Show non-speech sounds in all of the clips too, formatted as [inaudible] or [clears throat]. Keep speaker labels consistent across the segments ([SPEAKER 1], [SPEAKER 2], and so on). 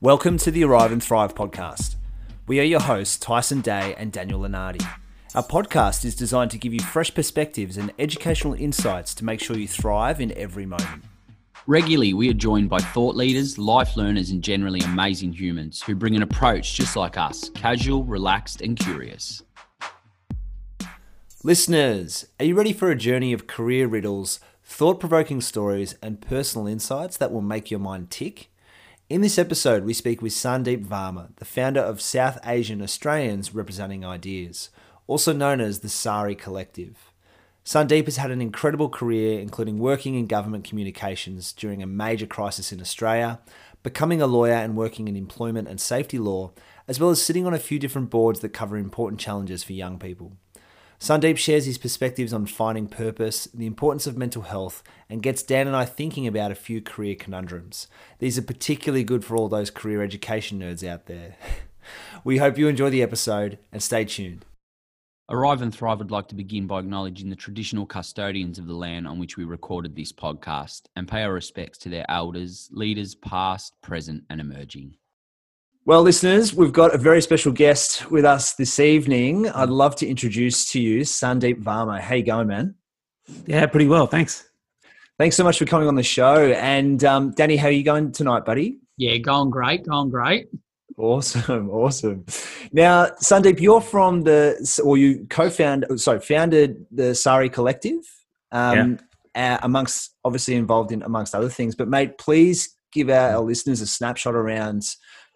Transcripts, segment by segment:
[SPEAKER 1] Welcome to the Arrive and Thrive podcast. We are your hosts, Tyson Day and Daniel Lenardi. Our podcast is designed to give you fresh perspectives and educational insights to make sure you thrive in every moment.
[SPEAKER 2] Regularly, we are joined by thought leaders, life learners, and generally amazing humans who bring an approach just like us casual, relaxed, and curious.
[SPEAKER 1] Listeners, are you ready for a journey of career riddles, thought provoking stories, and personal insights that will make your mind tick? In this episode, we speak with Sandeep Varma, the founder of South Asian Australians Representing Ideas, also known as the SAARI Collective. Sandeep has had an incredible career, including working in government communications during a major crisis in Australia, becoming a lawyer and working in employment and safety law, as well as sitting on a few different boards that cover important challenges for young people. Sandeep shares his perspectives on finding purpose, the importance of mental health, and gets Dan and I thinking about a few career conundrums. These are particularly good for all those career education nerds out there. [laughs] we hope you enjoy the episode and stay tuned.
[SPEAKER 2] Arrive and Thrive would like to begin by acknowledging the traditional custodians of the land on which we recorded this podcast and pay our respects to their elders, leaders past, present, and emerging.
[SPEAKER 1] Well, listeners, we've got a very special guest with us this evening. I'd love to introduce to you Sandeep Varma. How you going, man?
[SPEAKER 3] Yeah, pretty well. Thanks.
[SPEAKER 1] Thanks so much for coming on the show. And um, Danny, how are you going tonight, buddy?
[SPEAKER 4] Yeah, going great, going great.
[SPEAKER 1] Awesome, [laughs] awesome. Now, Sandeep, you're from the, or you co-founded, sorry, founded the SAARI Collective, um, yeah. uh, amongst obviously involved in amongst other things. But mate, please give our, our listeners a snapshot around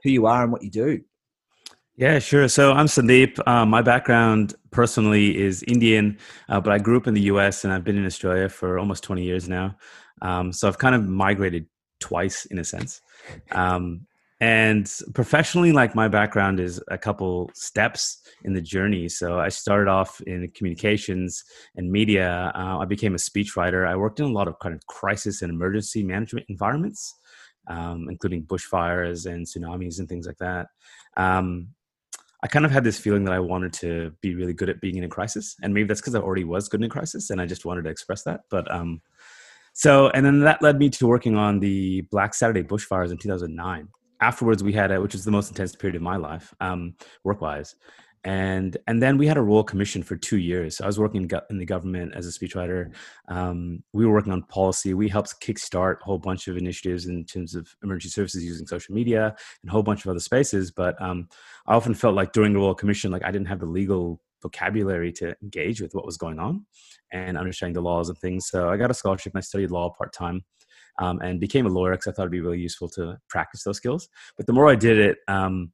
[SPEAKER 1] who you are and what you do.
[SPEAKER 3] Yeah, sure. So I'm Sandeep. Um, my background personally is Indian, uh, but I grew up in the US and I've been in Australia for almost 20 years now. Um, so I've kind of migrated twice in a sense. Um, and professionally, like my background is a couple steps in the journey. So I started off in communications and media. Uh, I became a speechwriter. I worked in a lot of kind of crisis and emergency management environments um, including bushfires and tsunamis and things like that. Um, I kind of had this feeling that I wanted to be really good at being in a crisis, and maybe that's because I already was good in a crisis, and I just wanted to express that. But um, so, and then that led me to working on the Black Saturday bushfires in 2009. Afterwards, we had a, which was the most intense period of my life, um, work-wise, and and then we had a royal commission for two years. So I was working in the government as a speechwriter. Um, we were working on policy. We helped kickstart a whole bunch of initiatives in terms of emergency services using social media and a whole bunch of other spaces. But um, I often felt like during the royal commission, like I didn't have the legal vocabulary to engage with what was going on and understanding the laws and things. So I got a scholarship and I studied law part time. Um, and became a lawyer because I thought it'd be really useful to practice those skills. But the more I did it, um,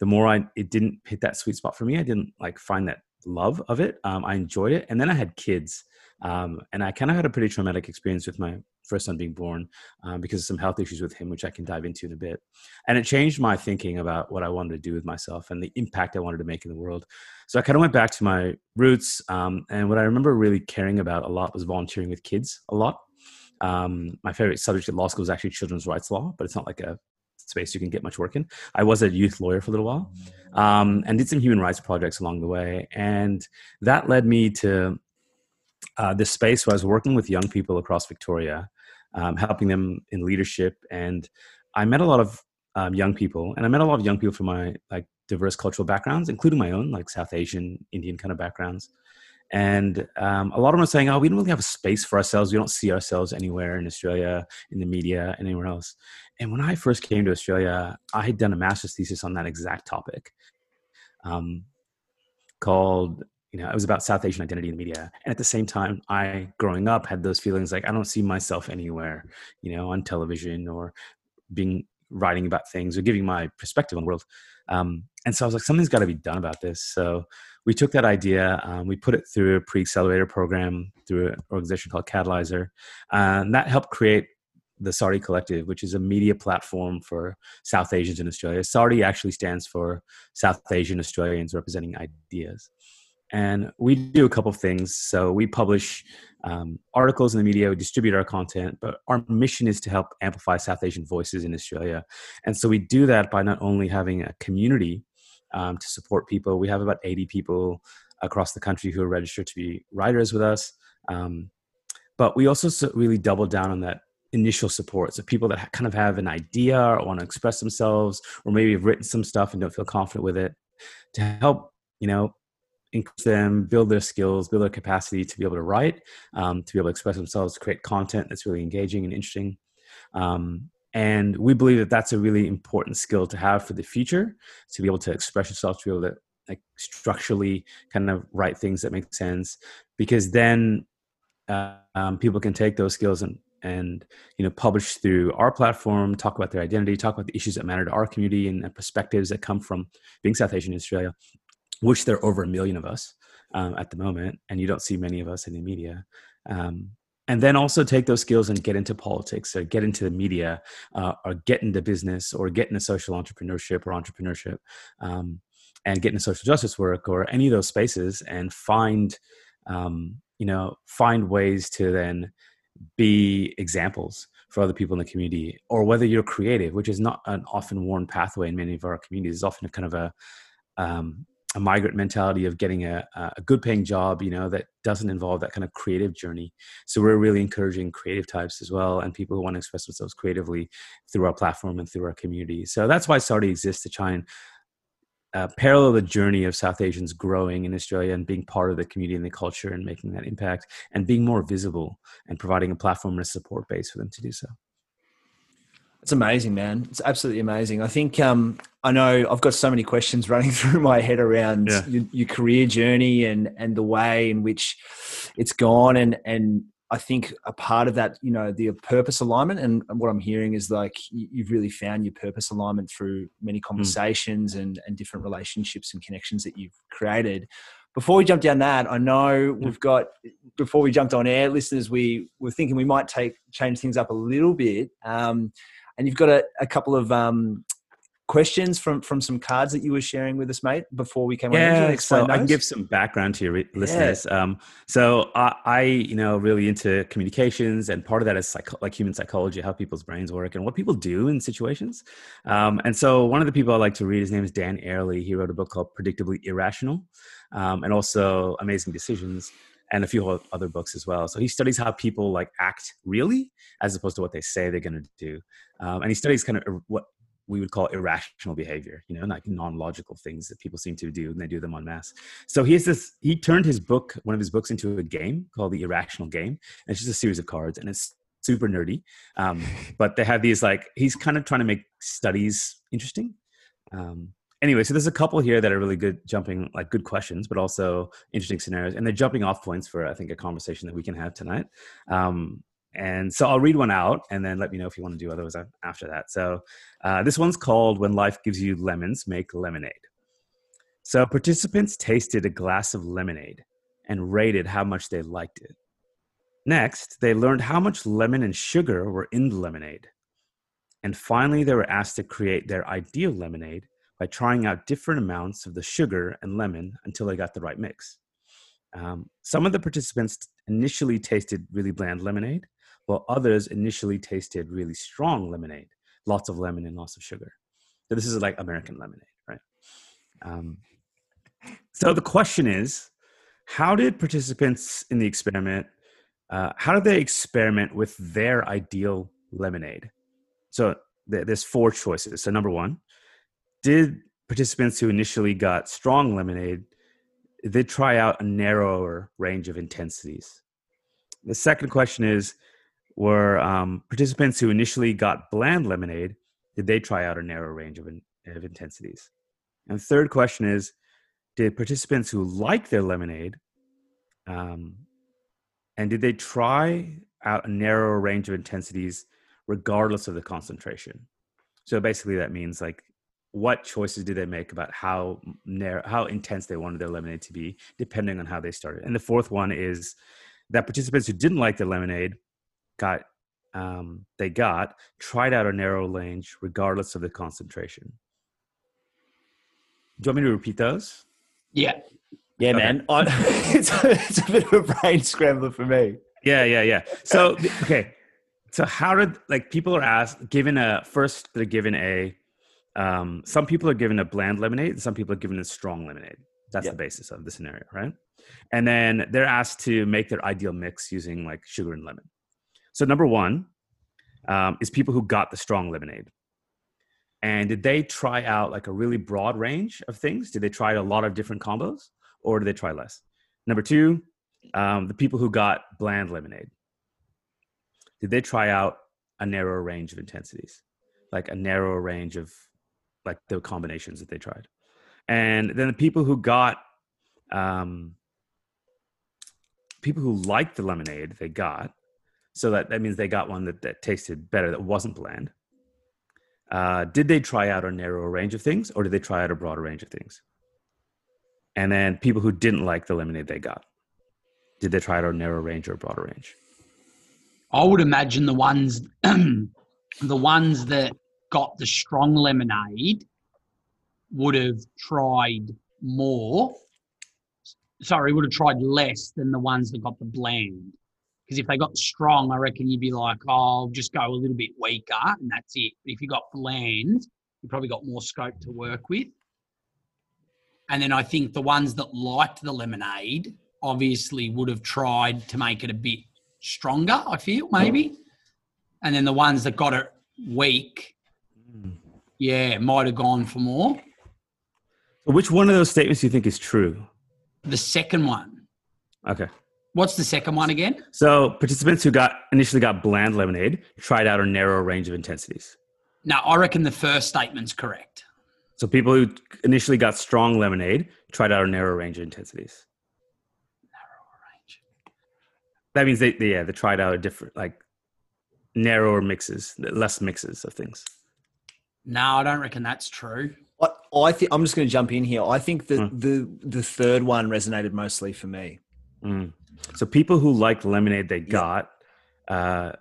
[SPEAKER 3] the more I it didn't hit that sweet spot for me. I didn't like find that love of it. Um, I enjoyed it, and then I had kids, um, and I kind of had a pretty traumatic experience with my first son being born um, because of some health issues with him, which I can dive into in a bit. And it changed my thinking about what I wanted to do with myself and the impact I wanted to make in the world. So I kind of went back to my roots, um, and what I remember really caring about a lot was volunteering with kids a lot. Um, my favorite subject at law school was actually children's rights law, but it's not like a space you can get much work in. I was a youth lawyer for a little while um, and did some human rights projects along the way. And that led me to uh, this space where I was working with young people across Victoria, um, helping them in leadership. And I met a lot of um, young people, and I met a lot of young people from my like diverse cultural backgrounds, including my own, like South Asian, Indian kind of backgrounds. And um, a lot of them are saying, oh, we don't really have a space for ourselves. We don't see ourselves anywhere in Australia, in the media, anywhere else. And when I first came to Australia, I had done a master's thesis on that exact topic um, called, you know, it was about South Asian identity in the media. And at the same time, I, growing up, had those feelings like, I don't see myself anywhere, you know, on television or being writing about things or giving my perspective on the world. Um, and so I was like, something's got to be done about this. So we took that idea, um, we put it through a pre-accelerator program through an organization called Catalysr, and that helped create the SAARI Collective, which is a media platform for South Asians in Australia. SAARI actually stands for South Asian Australians representing ideas. And we do a couple of things. So we publish um, articles in the media, we distribute our content, but our mission is to help amplify South Asian voices in Australia. And so we do that by not only having a community um, to support people, we have about 80 people across the country who are registered to be writers with us. Um, but we also really double down on that initial support. So people that kind of have an idea or want to express themselves, or maybe have written some stuff and don't feel confident with it, to help you know encourage them build their skills, build their capacity to be able to write, um, to be able to express themselves, create content that's really engaging and interesting. Um, and we believe that that's a really important skill to have for the future, to be able to express yourself, to be able to like structurally kind of write things that make sense, because then uh, um, people can take those skills and and you know publish through our platform talk about their identity talk about the issues that matter to our community and, perspectives that come from being south asian in australia which there are over a million of us um, at the moment and you don't see many of us in the media. Um, and then also take those skills and get into politics or get into the media uh, or get into business or get into social entrepreneurship or entrepreneurship um, and get into social justice work or any of those spaces and find um, you know find ways to then be examples for other people in the community or whether you're creative which is not an often worn pathway in many of our communities. It's often a kind of a um, a migrant mentality of getting a, a good paying job you know that doesn't involve that kind of creative journey so we're really encouraging creative types as well and people who want to express themselves creatively through our platform and through our community so that's why SAARI exists to try and uh, parallel the journey of South Asians growing in Australia and being part of the community and the culture and making that impact and being more visible and providing a platform and a support base for them to do so.
[SPEAKER 1] It's amazing, man. It's absolutely amazing. I think um, I know I've got so many questions [laughs] running through my head around yeah. your, your, career journey and and the way in which it's gone and and I think a part of that, you know, the purpose alignment and what I'm hearing is like you've really found your purpose alignment through many hmm. conversations mm. and, and different relationships and connections that you've created. Before we jump down that, I know we've got before we jumped on air, listeners, we were thinking we might take change things up a little bit. Um, and you've got a, a couple of um, questions from from some cards that you were sharing with us, mate, before we came
[SPEAKER 3] yeah, on? so those? I can give some background to your listeners. Yeah. Um, so I, I, you know, really into communications, and part of that is psycho- like human psychology, how people's brains work, and what people do in situations. Um, and so one of the people I like to read, his name is Dan Ariely. He wrote a book called Predictably Irrational, um, and also Amazing Decisions and a few other books as well. So he studies how people like act really, as opposed to what they say they're going to do, um, and he studies kind of what we would call irrational behavior, you know, like non-logical things that people seem to do and they do them en masse. So he has this, he turned his book, one of his books into a game called The Irrational Game. And it's just a series of cards and it's super nerdy. Um, [laughs] but they have these like, he's kind of trying to make studies interesting. Um, anyway, so there's a couple here that are really good jumping, like good questions, but also interesting scenarios. And they're jumping off points for, I think, a conversation that we can have tonight. Um, and so I'll read one out and then let me know if you want to do others after that. So uh, this one's called When Life Gives You Lemons, Make Lemonade. So participants tasted a glass of lemonade and rated how much they liked it. Next, they learned how much lemon and sugar were in the lemonade. And finally, they were asked to create their ideal lemonade by trying out different amounts of the sugar and lemon until they got the right mix. Um, some of the participants initially tasted really bland lemonade, while others initially tasted really strong lemonade, lots of lemon and lots of sugar. So this is like American lemonade, right? Um, so the question is, how did participants in the experiment, uh, how did they experiment with their ideal lemonade? So th- there's four choices. So number one, did participants who initially got strong lemonade, they try out a narrower range of intensities? The second question is, were um, participants who initially got bland lemonade, did they try out a narrow range of, in, of intensities? And the third question is, did participants who like their lemonade, um, and did they try out a narrower range of intensities regardless of the concentration? So basically, that means like what choices did they make about how narrow, how intense they wanted their lemonade to be, depending on how they started. And the fourth one is that participants who didn't like the lemonade got um, they got tried out a narrow range regardless of the concentration. Do you want me to repeat those?
[SPEAKER 4] Yeah.
[SPEAKER 1] Yeah, okay. man. I, [laughs] it's, a, it's a bit of a brain scrambler for me.
[SPEAKER 3] Yeah, yeah, yeah. So, okay. So, how did, like, people are asked, given a, first, they're given a, um, some people are given a bland lemonade, and some people are given a strong lemonade. That's the basis of the scenario, right? And then they're asked to make their ideal mix using like sugar and lemon. So number one, um, is people who got the strong lemonade. And did they try out like a really broad range of things? Did they try a lot of different combos or did they try less? Number two, um, the people who got bland lemonade. Did they try out a narrower range of intensities? Like a narrower range of like the combinations that they tried? And then the people who got um, people who liked the lemonade they got, so that that means they got one that, that tasted better that wasn't bland. Uh, did they try out a narrower range of things or did they try out a broader range of things? And then people who didn't like the lemonade they got, did they try out a narrower range or a broader range?
[SPEAKER 4] I would imagine the ones [clears throat] the ones that got the strong lemonade would have tried more. Sorry, would have tried less than the ones that got the bland. Because if they got strong, I reckon you'd be like, oh, I'll just go a little bit weaker and that's it. But if you got bland, you probably got more scope to work with. And then I think the ones that liked the lemonade obviously would have tried to make it a bit stronger, I feel, maybe. And then the ones that got it weak, yeah, might have gone for more.
[SPEAKER 3] Which one of those statements do you think is true?
[SPEAKER 4] The second one.
[SPEAKER 3] Okay.
[SPEAKER 4] What's the second one again?
[SPEAKER 3] So participants who got initially got bland lemonade tried out a narrower range of intensities.
[SPEAKER 4] Now I reckon the first statement's correct.
[SPEAKER 3] So people who initially got strong lemonade tried out a narrower range of intensities.
[SPEAKER 4] Narrower range.
[SPEAKER 3] That means they, they yeah they tried out a different like narrower mixes, less mixes of things.
[SPEAKER 4] No, I don't reckon that's true.
[SPEAKER 1] I, I think I'm just going to jump in here. I think that
[SPEAKER 3] Mm.
[SPEAKER 1] the the third one resonated mostly for me.
[SPEAKER 3] Mm. So people who liked lemonade they got uh,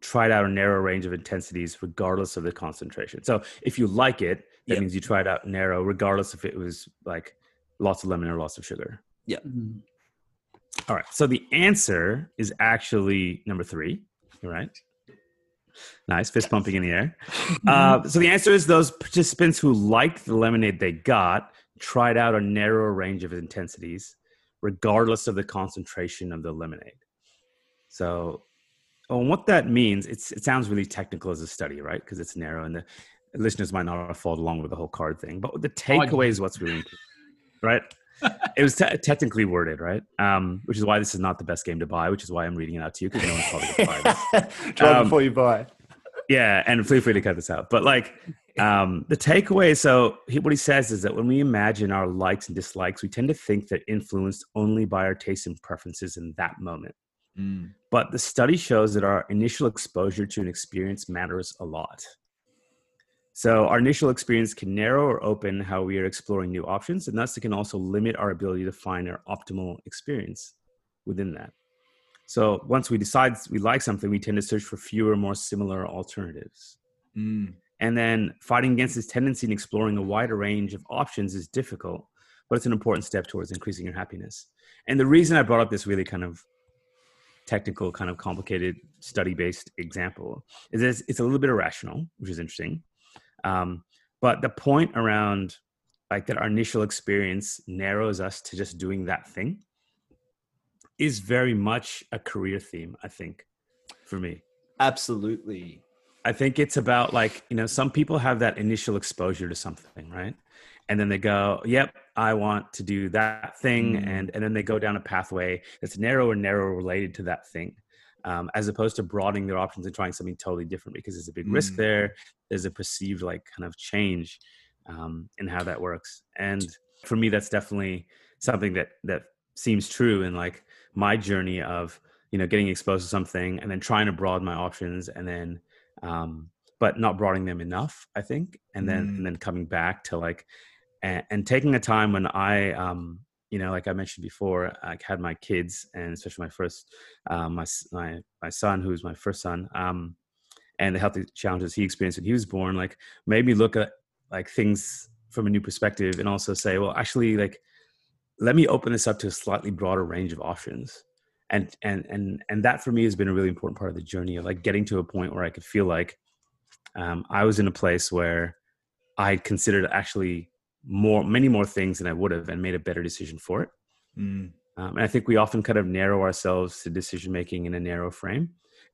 [SPEAKER 3] tried out a narrow range of intensities regardless of the concentration. So if you like it, that
[SPEAKER 1] Yep.
[SPEAKER 3] means you tried out narrow regardless if it was like lots of lemon or lots of sugar.
[SPEAKER 4] Yeah.
[SPEAKER 3] All right. So the answer is actually number three. All right. Nice. Fist pumping in the air. [laughs] Uh, so the answer is those participants who liked the lemonade they got tried out a narrower range of intensities, regardless of the concentration of the lemonade. So, well, what that means, it's, it sounds really technical as a study, right? Because it's narrow and the listeners might not have followed along with the whole card thing. But the takeaway is what's really important, right? It was te- technically worded, right? Um, which is why this is not the best game to buy, which is why I'm reading it out to you because no one's probably going to buy this. [laughs]
[SPEAKER 1] Try
[SPEAKER 3] Um,
[SPEAKER 1] before you buy.
[SPEAKER 3] Yeah, and feel free to cut this out. But like um, the takeaway, so he, what he says is that when we imagine our likes and dislikes, we tend to think that influenced only by our tastes and preferences in that moment.
[SPEAKER 1] Mm.
[SPEAKER 3] But the study shows that our initial exposure to an experience matters a lot. So our initial experience can narrow or open how we are exploring new options, and thus it can also limit our ability to find our optimal experience within that. So once we decide we like something, we tend to search for fewer, more similar alternatives.
[SPEAKER 1] Mm.
[SPEAKER 3] And then fighting against this tendency and exploring a wider range of options is difficult, but it's an important step towards increasing your happiness. And the reason I brought up this really kind of technical, kind of complicated study based example is it's a little bit irrational, which is interesting. Um, but the point around like that our initial experience narrows us to just doing that thing is very much a career theme, I think, for me.
[SPEAKER 1] Absolutely.
[SPEAKER 3] I think it's about like, you know, some people have that initial exposure to something, right? And then they go, yep, I want to do that thing.
[SPEAKER 1] Mm.
[SPEAKER 3] And, and then they go down a pathway that's narrow and narrow related to that thing, um, as opposed to broadening their options and trying something totally different because there's a big risk
[SPEAKER 1] Mm.
[SPEAKER 3] there. There's a perceived like kind of change um, in how that works. And for me, that's definitely something that, that seems true in like my journey of, you know, getting exposed to something and then trying to broaden my options and then, um, but not broadening them enough, I think, and then
[SPEAKER 1] Mm.
[SPEAKER 3] and then coming back to like and, and taking a time when I, um, you know, like I mentioned before, I had my kids and especially my first, um, my my my son, who's my first son, um, and the health challenges he experienced when he was born, like made me look at like things from a new perspective and also say, well, actually, like let me open this up to a slightly broader range of options. And and and and that for me has been a really important part of the journey of like getting to a point where i could feel like um, i was in a place where i considered actually more many more things than i would have and made a better decision for it
[SPEAKER 1] Mm.
[SPEAKER 3] um, and i think we often kind of narrow ourselves to decision making in a narrow frame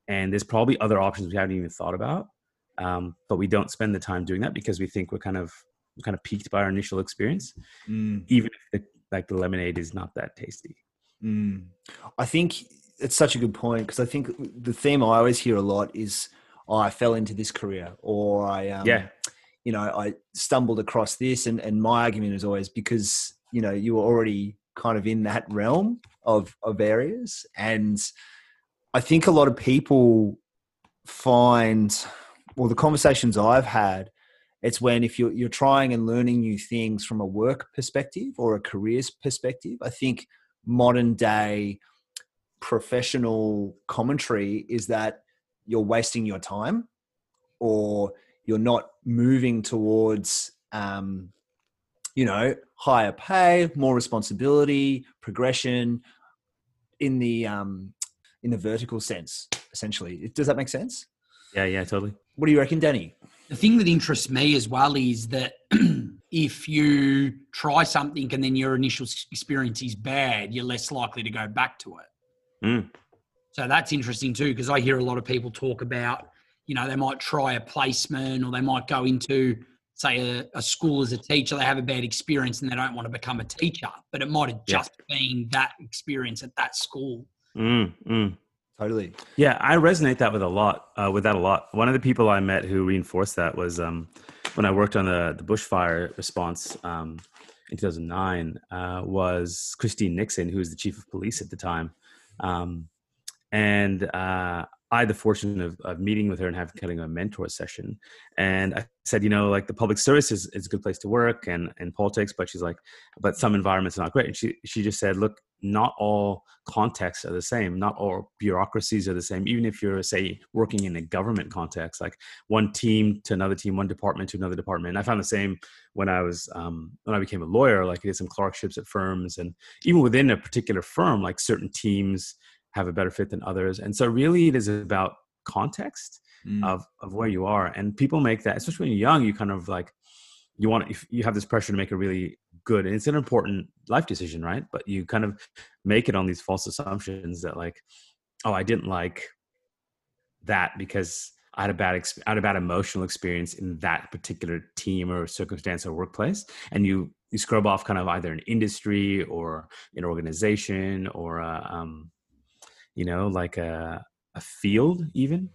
[SPEAKER 3] and there's probably other options we haven't even thought about um, but we don't spend the time doing that because we think we're kind of we're kind of peaked by our initial experience
[SPEAKER 1] Mm.
[SPEAKER 3] even if the, like the lemonade is not that tasty
[SPEAKER 1] Mm. I think it's such a good point because I think the theme I always hear a lot is, oh, I fell into this career or I, um,
[SPEAKER 3] Yeah.
[SPEAKER 1] You know, I stumbled across this. And, and my argument is always because, you know, you were already kind of in that realm of, of areas. And I think a lot of people find, well, the conversations I've had, it's when if you're, you're trying and learning new things from a work perspective or a careers perspective, I think modern day professional commentary is that you're wasting your time or you're not moving towards um, you know higher pay more responsibility progression in the um, in the vertical sense essentially does that make sense
[SPEAKER 3] yeah yeah totally
[SPEAKER 1] what do you reckon danny
[SPEAKER 4] The thing that interests me as well is that [clears throat] if you try something and then your initial experience is bad, you're less likely to go back to it.
[SPEAKER 3] Mm.
[SPEAKER 4] So that's interesting too, because I hear a lot of people talk about, you know, they might try a placement or they might go into, say, a, a school as a teacher. They have a bad experience and they don't want to become a teacher, but it might have
[SPEAKER 3] Yeah.
[SPEAKER 4] just been that experience at that school.
[SPEAKER 3] Mm, mm.
[SPEAKER 1] totally
[SPEAKER 3] Yeah, I resonate that with a lot. Uh, with that a lot. One of the people I met who reinforced that was um, when I worked on the the bushfire response um, in 2009. Uh, was Christine Nixon, who was the chief of police at the time, um, and uh, I had the fortune of, of meeting with her and having a mentor session. And I said, you know, like the public service is, is a good place to work and and politics, but she's like, but some environments are not great. And she she just said, look, not all contexts are the same. Not all bureaucracies are the same. Even if you're, say, working in a government context, like one team to another team, one department to another department. And I found the same when I was um, when I became a lawyer. Like I did some clerkships at firms, and even within a particular firm, like certain teams have a better fit than others. And so, really, it is about context
[SPEAKER 1] Mm.
[SPEAKER 3] of of where you are. And people make that, especially when you're young, you kind of like you want if you have this pressure to make a really good and it's an important life decision right but you kind of make it on these false assumptions that like oh i didn't like that because i had a bad exp- I had a bad emotional experience in that particular team or circumstance or workplace and you you scrub off kind of either an industry or an organization or a, um, you know like a, a field even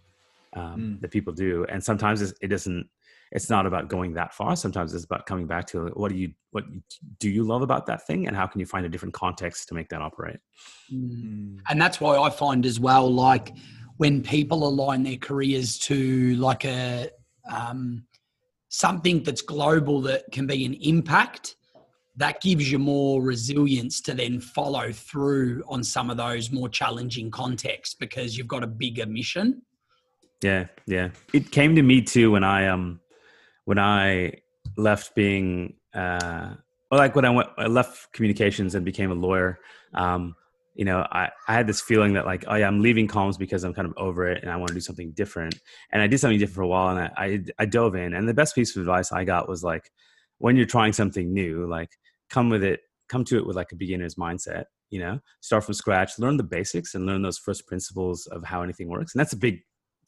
[SPEAKER 3] um,
[SPEAKER 1] Mm.
[SPEAKER 3] that people do and sometimes it's- it doesn't it's not about going that far sometimes it's about coming back to what do you what do you love about that thing and how can you find a different context to make that operate
[SPEAKER 1] Mm.
[SPEAKER 4] and that's why I find as well, like when people align their careers to like a um, something that's global that can be an impact, that gives you more resilience to then follow through on some of those more challenging contexts because you've got a bigger mission.
[SPEAKER 3] yeah yeah. It came to me too when i um when i left being uh well, like when i went i left communications and became a lawyer um you know i i had this feeling that like oh yeah i'm leaving comms because i'm kind of over it and i want to do something different. And i did something different for a while and I, I i dove in. And the best piece of advice i got was like when you're trying something new like come with it come to it with like a beginner's mindset you know? Start from scratch learn the basics and learn those first principles of how anything works and that's a big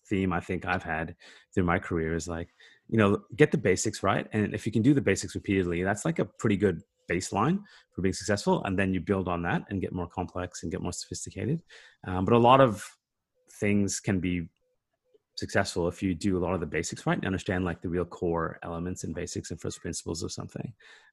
[SPEAKER 3] theme i think i've had through my career is like you know get the basics right and if you can do the basics repeatedly that's like a pretty good baseline for being successful and then you build on that and get more complex and get more sophisticated. Um, but a lot of things can be successful if you do a lot of the basics right and understand like the real core elements and basics and first principles of something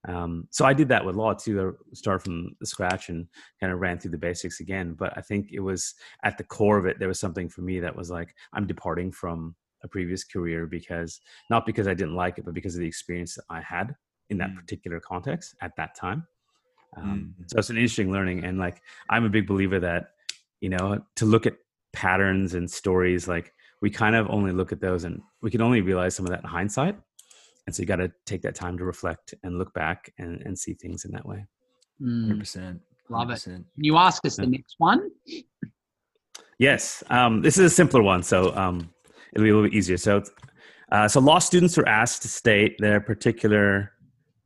[SPEAKER 3] um, so i did that with law too i started from the scratch and kind of ran through the basics again but i think it was at the core of it there was something for me that was like i'm departing from a previous career because not because i didn't like it but because of the experience that i had in that
[SPEAKER 1] Mm.
[SPEAKER 3] particular context at that time um,
[SPEAKER 1] Mm.
[SPEAKER 3] so it's an interesting learning and like i'm a big believer that you know to look at patterns and stories like we kind of only look at those and we can only realize some of that in hindsight and so you got to take that time to reflect and look back and, and see things in that way
[SPEAKER 4] Mm.
[SPEAKER 1] 100%
[SPEAKER 4] Love it. Can you ask us the next one?
[SPEAKER 3] Yes, um, this is a simpler one, so um, it'll be a little bit easier. So, uh, so law students were asked to state their particular,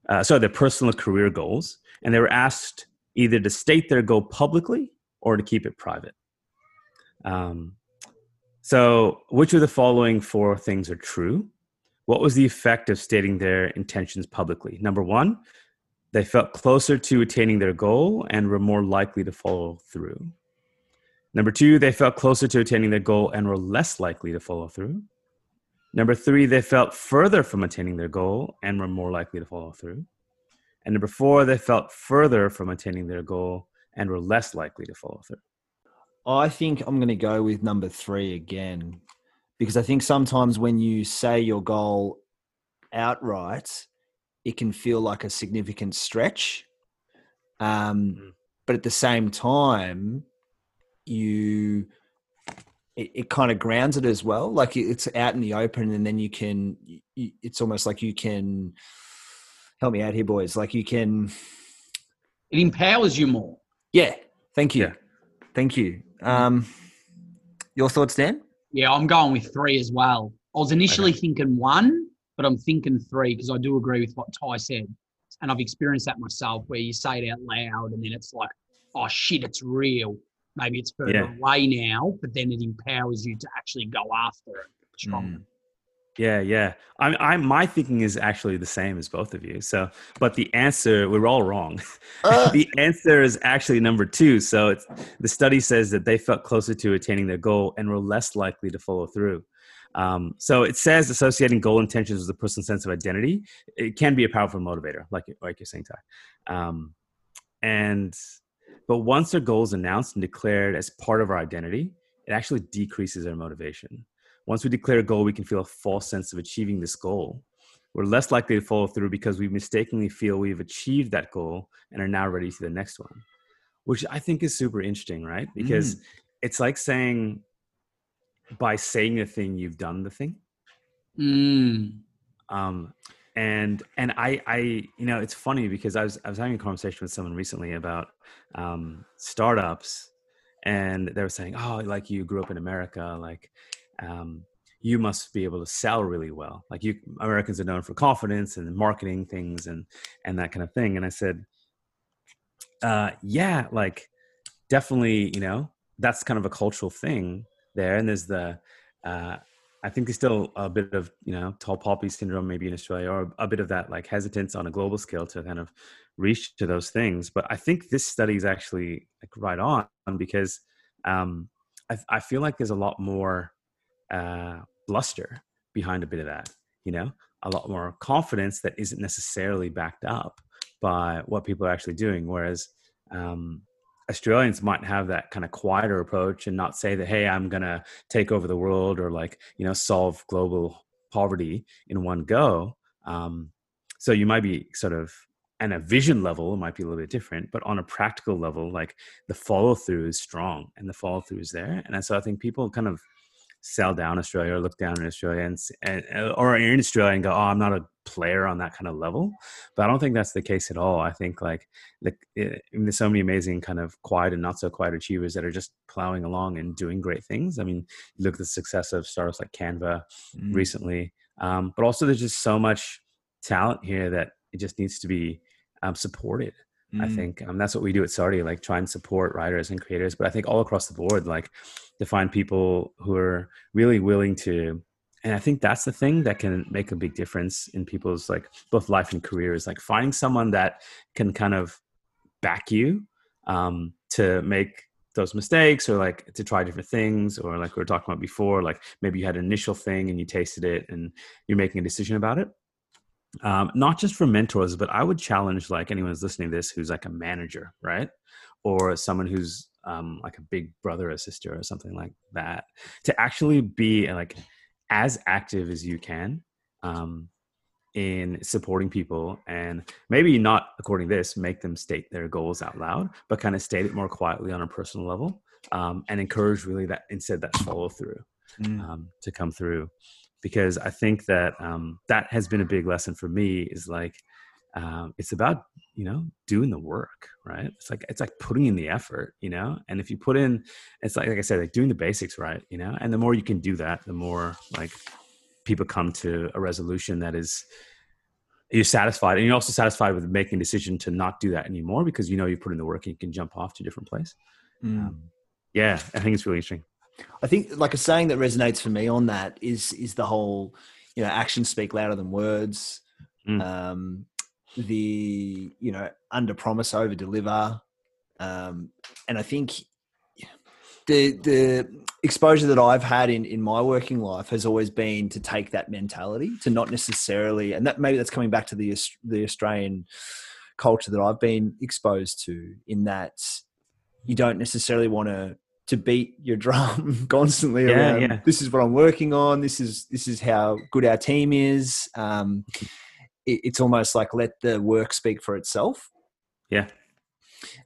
[SPEAKER 3] uh, sorry, their personal career goals, and they were asked either to state their goal publicly or to keep it private. Um, So, which of the following four things are true? What was the effect of stating their intentions publicly? Number one, they felt closer to attaining their goal and were more likely to follow through. Number two, they felt closer to attaining their goal and were less likely to follow through. Number three, they felt further from attaining their goal and were more likely to follow through. And number four, they felt further from attaining their goal and were less likely to follow through.
[SPEAKER 1] I think I'm going to go with number three again, because I think sometimes when you say your goal outright, it can feel like a significant stretch. Um,
[SPEAKER 3] Mm.
[SPEAKER 1] But at the same time, you it, it kind of grounds it as well. Like it's out in the open, and then you can. It's almost like you can help me out here, boys. Like you can.
[SPEAKER 4] It empowers you more.
[SPEAKER 1] Yeah. Thank you.
[SPEAKER 3] Yeah.
[SPEAKER 1] Thank you. Um, your thoughts, Dan?
[SPEAKER 4] Yeah, I'm going with three as well. I was initially thinking one, but I'm thinking three because I do agree with what Ty said. And I've experienced that myself where you say it out loud and then it's like, oh shit, it's real. Maybe it's further
[SPEAKER 3] Yeah.
[SPEAKER 4] away now, but then it empowers you to actually go after it strongly.
[SPEAKER 3] Yeah, yeah. I, I, my thinking is actually the same as both of you. So, but the answer, we're all wrong. [laughs] the answer is actually number two. So, it's the study says that they felt closer to attaining their goal and were less likely to follow through. Um, so it says associating goal intentions with a person's sense of identity. It can be a powerful motivator, like like you're saying, Ty. Um, and but once their goal is announced and declared as part of our identity, it actually decreases our motivation. Once we declare a goal, we can feel a false sense of achieving this goal. We're less likely to follow through because we mistakenly feel we've achieved that goal and are now ready for the next one, which I think is super interesting, right? Because it's like saying, by saying the thing, you've done the thing.
[SPEAKER 4] Mm.
[SPEAKER 3] Um, and and I I you know it's funny because I was I was having a conversation with someone recently about um, startups, and they were saying, oh, like you grew up in America, like um, you must be able to sell really well. Like you Americans are known for confidence and marketing things and and that kind of thing. And I said, uh, yeah, like definitely, you know, that's kind of a cultural thing there. And there's the uh, I think there's still a bit of you know tall poppy syndrome maybe in Australia, or a bit of that like hesitance on a global scale to kind of reach to those things. But I think this study is actually like right on because um, I, I feel like there's a lot more uh, bluster behind a bit of that. You know, a lot more confidence that isn't necessarily backed up by what people are actually doing. Whereas um, Australians might have that kind of quieter approach and not say that, hey, I'm going to take over the world or like, you know, solve global poverty in one go. Um, so you might be sort of, and a vision level might be a little bit different, but on a practical level, like the follow through is strong and the follow through is there. And so I think people kind of sell down Australia or look down in Australia and, and or in Australia and go, oh, I'm not a player on that kind of level. But I don't think that's the case at all. I think like like it, there's so many amazing kind of quiet and not so quiet achievers that are just plowing along and doing great things. I mean, look at the success of startups like Canva
[SPEAKER 1] Mm.
[SPEAKER 3] recently, um, but also there's just so much talent here that it just needs to be um, supported. I
[SPEAKER 1] Mm.
[SPEAKER 3] think um, that's what we do at SAARI, like try and support writers and creators. But I think all across the board, like to find people who are really willing to, and I think that's the thing that can make a big difference in people's like both life and careers. Like finding someone that can kind of back you um, to make those mistakes or like to try different things or like we were talking about before like maybe you had an initial thing and you tasted it and you're making a decision about it um, not just for mentors, but I would challenge like anyone who's listening to this who's like a manager, right? Or someone who's um, like a big brother or sister or something like that, to actually be like as active as you can um, in supporting people and maybe not according to this, make them state their goals out loud, but kind of state it more quietly on a personal level um, and encourage really that instead that follow through
[SPEAKER 1] Mm.
[SPEAKER 3] um, to come through because I think that um, that has been a big lesson for me is like um, it's about you know doing the work right? It's like it's like putting in the effort you know? And if you put in it's like like I said like doing the basics right you know? And the more you can do that the more like people come to a resolution that is you're satisfied. And you're also satisfied with making a decision to not do that anymore because you know you put in the work and you can jump off to a different place.
[SPEAKER 1] Mm.
[SPEAKER 3] um, yeah i think it's really interesting
[SPEAKER 1] I think like a saying that resonates for me on that is is the whole, you know, actions speak louder than words.
[SPEAKER 3] Mm.
[SPEAKER 1] Um, the you know under promise over deliver, um, and I think the the exposure that I've had in in my working life has always been to take that mentality to not necessarily, and that maybe that's coming back to the the Australian culture that I've been exposed to. In that you don't necessarily want to to beat your drum [laughs] constantly
[SPEAKER 3] Yeah,
[SPEAKER 1] around.
[SPEAKER 3] yeah.
[SPEAKER 1] This is what I'm working on. This is this is how good our team is. Um, it, it's almost like let the work speak for itself.
[SPEAKER 3] Yeah.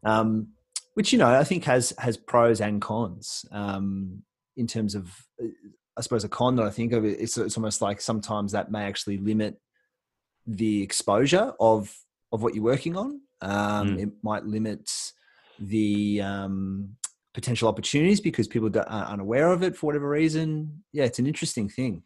[SPEAKER 1] Um, which you know I think has has pros and cons. Um, in terms of, I suppose a con that I think of it, it's, it's almost like sometimes that may actually limit the exposure of of what you're working on. Um,
[SPEAKER 3] Mm.
[SPEAKER 1] It might limit the um, potential opportunities because people are unaware of it for whatever reason. Yeah, it's an interesting thing.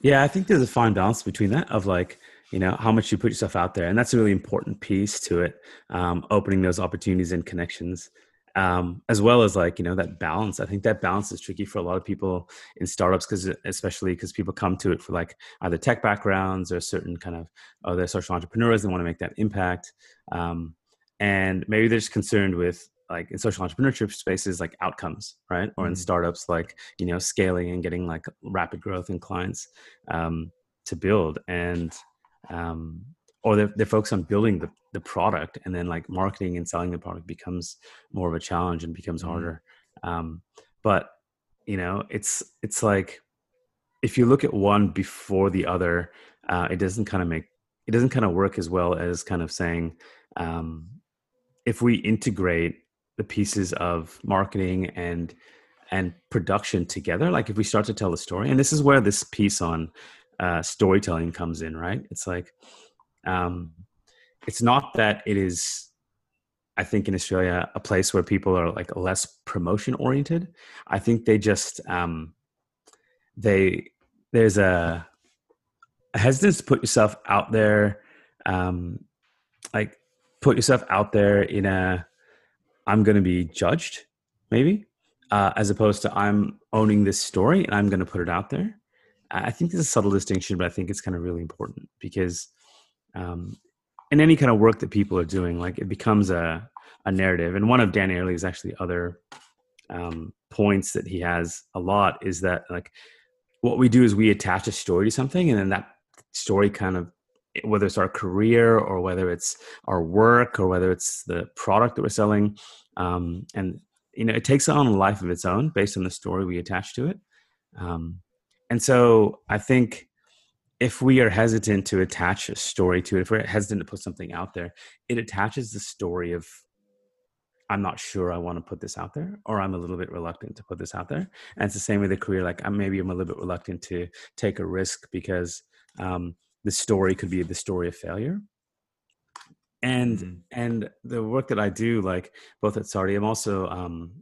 [SPEAKER 3] Yeah, I think there's a fine balance between that of like, you know, how much you put yourself out there. And that's a really important piece to it, um, opening those opportunities and connections, um, as well as like, you know, that balance. I think that balance is tricky for a lot of people in startups because, especially because people come to it for like either tech backgrounds or certain kind of, other social entrepreneurs, they want to make that impact. Um, and maybe they're just concerned with like in social entrepreneurship spaces like outcomes right or in
[SPEAKER 1] Mhm.
[SPEAKER 3] startups like you know scaling and getting like rapid growth in clients um, to build and um, or they're, they're focused on building the, the product and then like marketing and selling the product becomes more of a challenge and becomes
[SPEAKER 1] Mhm.
[SPEAKER 3] harder um, but you know it's it's like if you look at one before the other uh, it doesn't kind of make it doesn't kind of work as well as kind of saying um, if we integrate the pieces of marketing and and production together like if we start to tell a story and this is where this piece on uh, storytelling comes in right? It's like um, it's not that it is i think in australia a place where people are like less promotion oriented. I think they just um, they there's a, a hesitance to put yourself out there um, like put yourself out there in a i'm going to be judged maybe uh, as opposed to i'm owning this story and i'm going to put it out there. I think there's a subtle distinction but i think it's kind of really important because um, in any kind of work that people are doing like it becomes a, a narrative. And one of dan Ariely's actually other um, points that he has a lot is that like what we do is we attach a story to something and then that story kind of whether it's our career or whether it's our work or whether it's the product that we're selling um, and you know it takes on a life of its own based on the story we attach to it. Um, and so i think if we are hesitant to attach a story to it if we're hesitant to put something out there it attaches the story of i'm not sure i want to put this out there or i'm a little bit reluctant to put this out there. And it's the same with the career like i'm maybe i'm a little bit reluctant to take a risk because um, the story could be the story of failure. And
[SPEAKER 1] Mhm.
[SPEAKER 3] and the work that i do like both at SAARI i'm also um,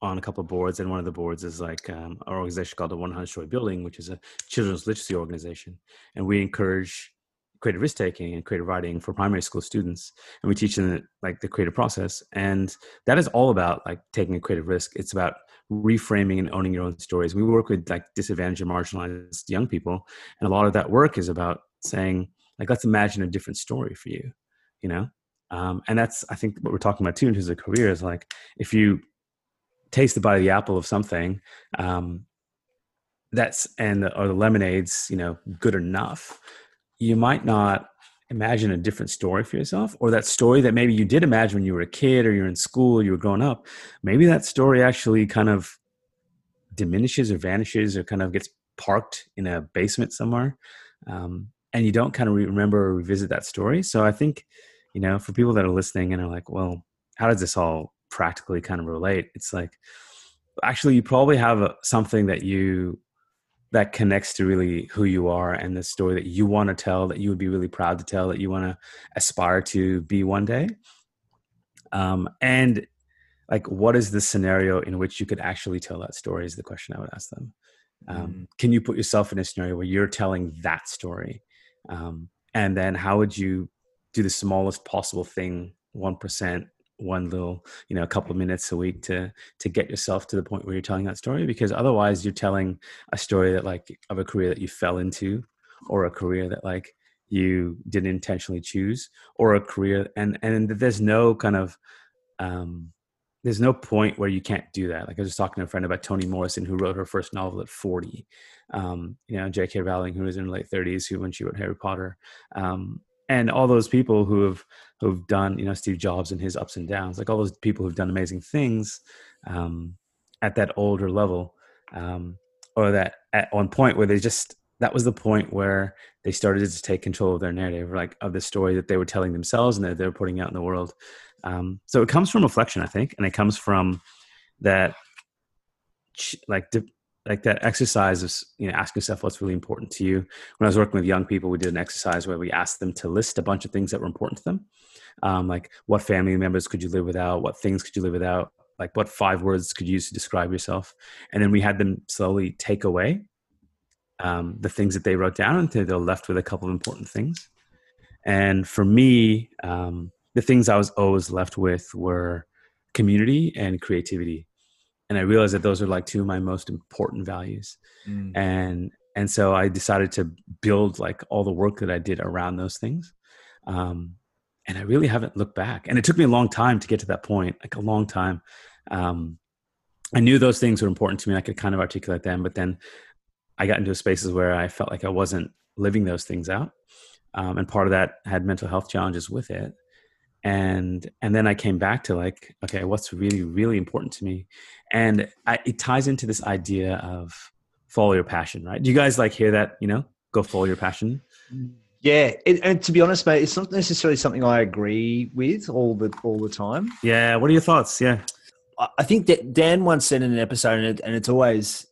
[SPEAKER 3] on a couple of boards and one of the boards is like um, our organization called the 100 story building which is a children's literacy organization. And we encourage creative risk taking and creative writing for primary school students and we teach them like the creative process. And that is all about like taking a creative risk. It's about reframing and owning your own stories. We work with like disadvantaged and marginalized young people and a lot of that work is about saying like let's imagine a different story for you you know? Um, and that's i think what we're talking about too in terms of career is like if you taste the bite of the apple of something um, that's and the, or the lemonades you know good enough you might not imagine a different story for yourself or that story that maybe you did imagine when you were a kid or you're in school you were growing up maybe that story actually kind of diminishes or vanishes or kind of gets parked in a basement somewhere. Um, and you don't kind of remember or revisit that story so i think you know for people that are listening and are like well how does this all practically kind of relate? It's like actually you probably have a, something that you that connects to really who you are and the story that you want to tell that you would be really proud to tell that you want to aspire to be one day. Um, and like what is the scenario in which you could actually tell that story is the question i would ask them. Um,
[SPEAKER 1] Mm.
[SPEAKER 3] can you put yourself in a scenario where you're telling that story um, and then how would you do the smallest possible thing 1% one little you know a couple of minutes a week to to get yourself to the point where you're telling that story? Because otherwise you're telling a story that like of a career that you fell into or a career that like you didn't intentionally choose or a career and and there's no kind of um there's no point where you can't do that. Like I was talking to a friend about Toni Morrison, who wrote her first novel at 40. Um, you know, J.K. Rowling, who was in her late 30s, who when she wrote Harry Potter, um, and all those people who have who've done, you know, Steve Jobs and his ups and downs, like all those people who've done amazing things um, at that older level, um, or that at one point where they just that was the point where they started to take control of their narrative, like of the story that they were telling themselves and that they were putting out in the world. Um, so it comes from reflection, I think, and it comes from that, like, like that exercise of you know ask yourself what's really important to you. When I was working with young people, we did an exercise where we asked them to list a bunch of things that were important to them, um, like what family members could you live without, what things could you live without, like what five words could you use to describe yourself, and then we had them slowly take away um, the things that they wrote down until they're left with a couple of important things. And for me, um, the things I was always left with were community and creativity. And I realized that those are like two of my most important values. Mm. And and so I decided to build like all the work that I did around those things. Um, and I really haven't looked back. And it took me a long time to get to that point, like a long time. Um, I knew those things were important to me. I could kind of articulate them, but then I got into spaces where I felt like I wasn't living those things out. Um, and part of that had mental health challenges with it and and then i came back to like okay what's really really important to me? And I, it ties into this idea of follow your passion right? Do you guys like hear that you know go follow your passion?
[SPEAKER 1] Yeah it, and to be honest mate it's not necessarily something i agree with all the all the time.
[SPEAKER 3] Yeah what are your thoughts? Yeah.
[SPEAKER 1] I think that dan once said in an episode and, it, and it's always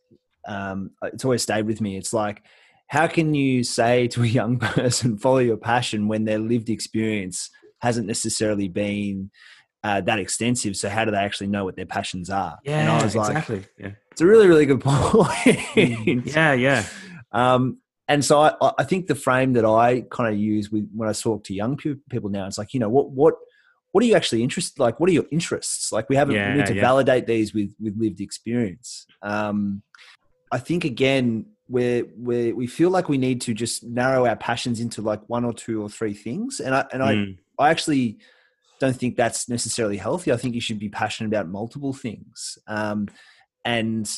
[SPEAKER 1] um, it's always stayed with me. It's like how can you say to a young [laughs] person follow your passion when their lived experience hasn't necessarily been uh, that extensive. So how do they actually know what their passions are?
[SPEAKER 3] Yeah, and I was like, exactly. Yeah.
[SPEAKER 1] It's a really, really good [laughs] point.
[SPEAKER 3] Mm, yeah, yeah.
[SPEAKER 1] Um, and so I, I think the frame that I kind of use with when I talk to young people now, it's like, you know, what, what, what are you actually interested? Like, what are your interests? Like, we haven't yeah, we need to yeah. validate these with with lived experience. Um, I think again, where where we feel like we need to just narrow our passions into like one or two or three things, and I and mm. I I actually don't think that's necessarily healthy. I think you should be passionate about multiple things. Um, and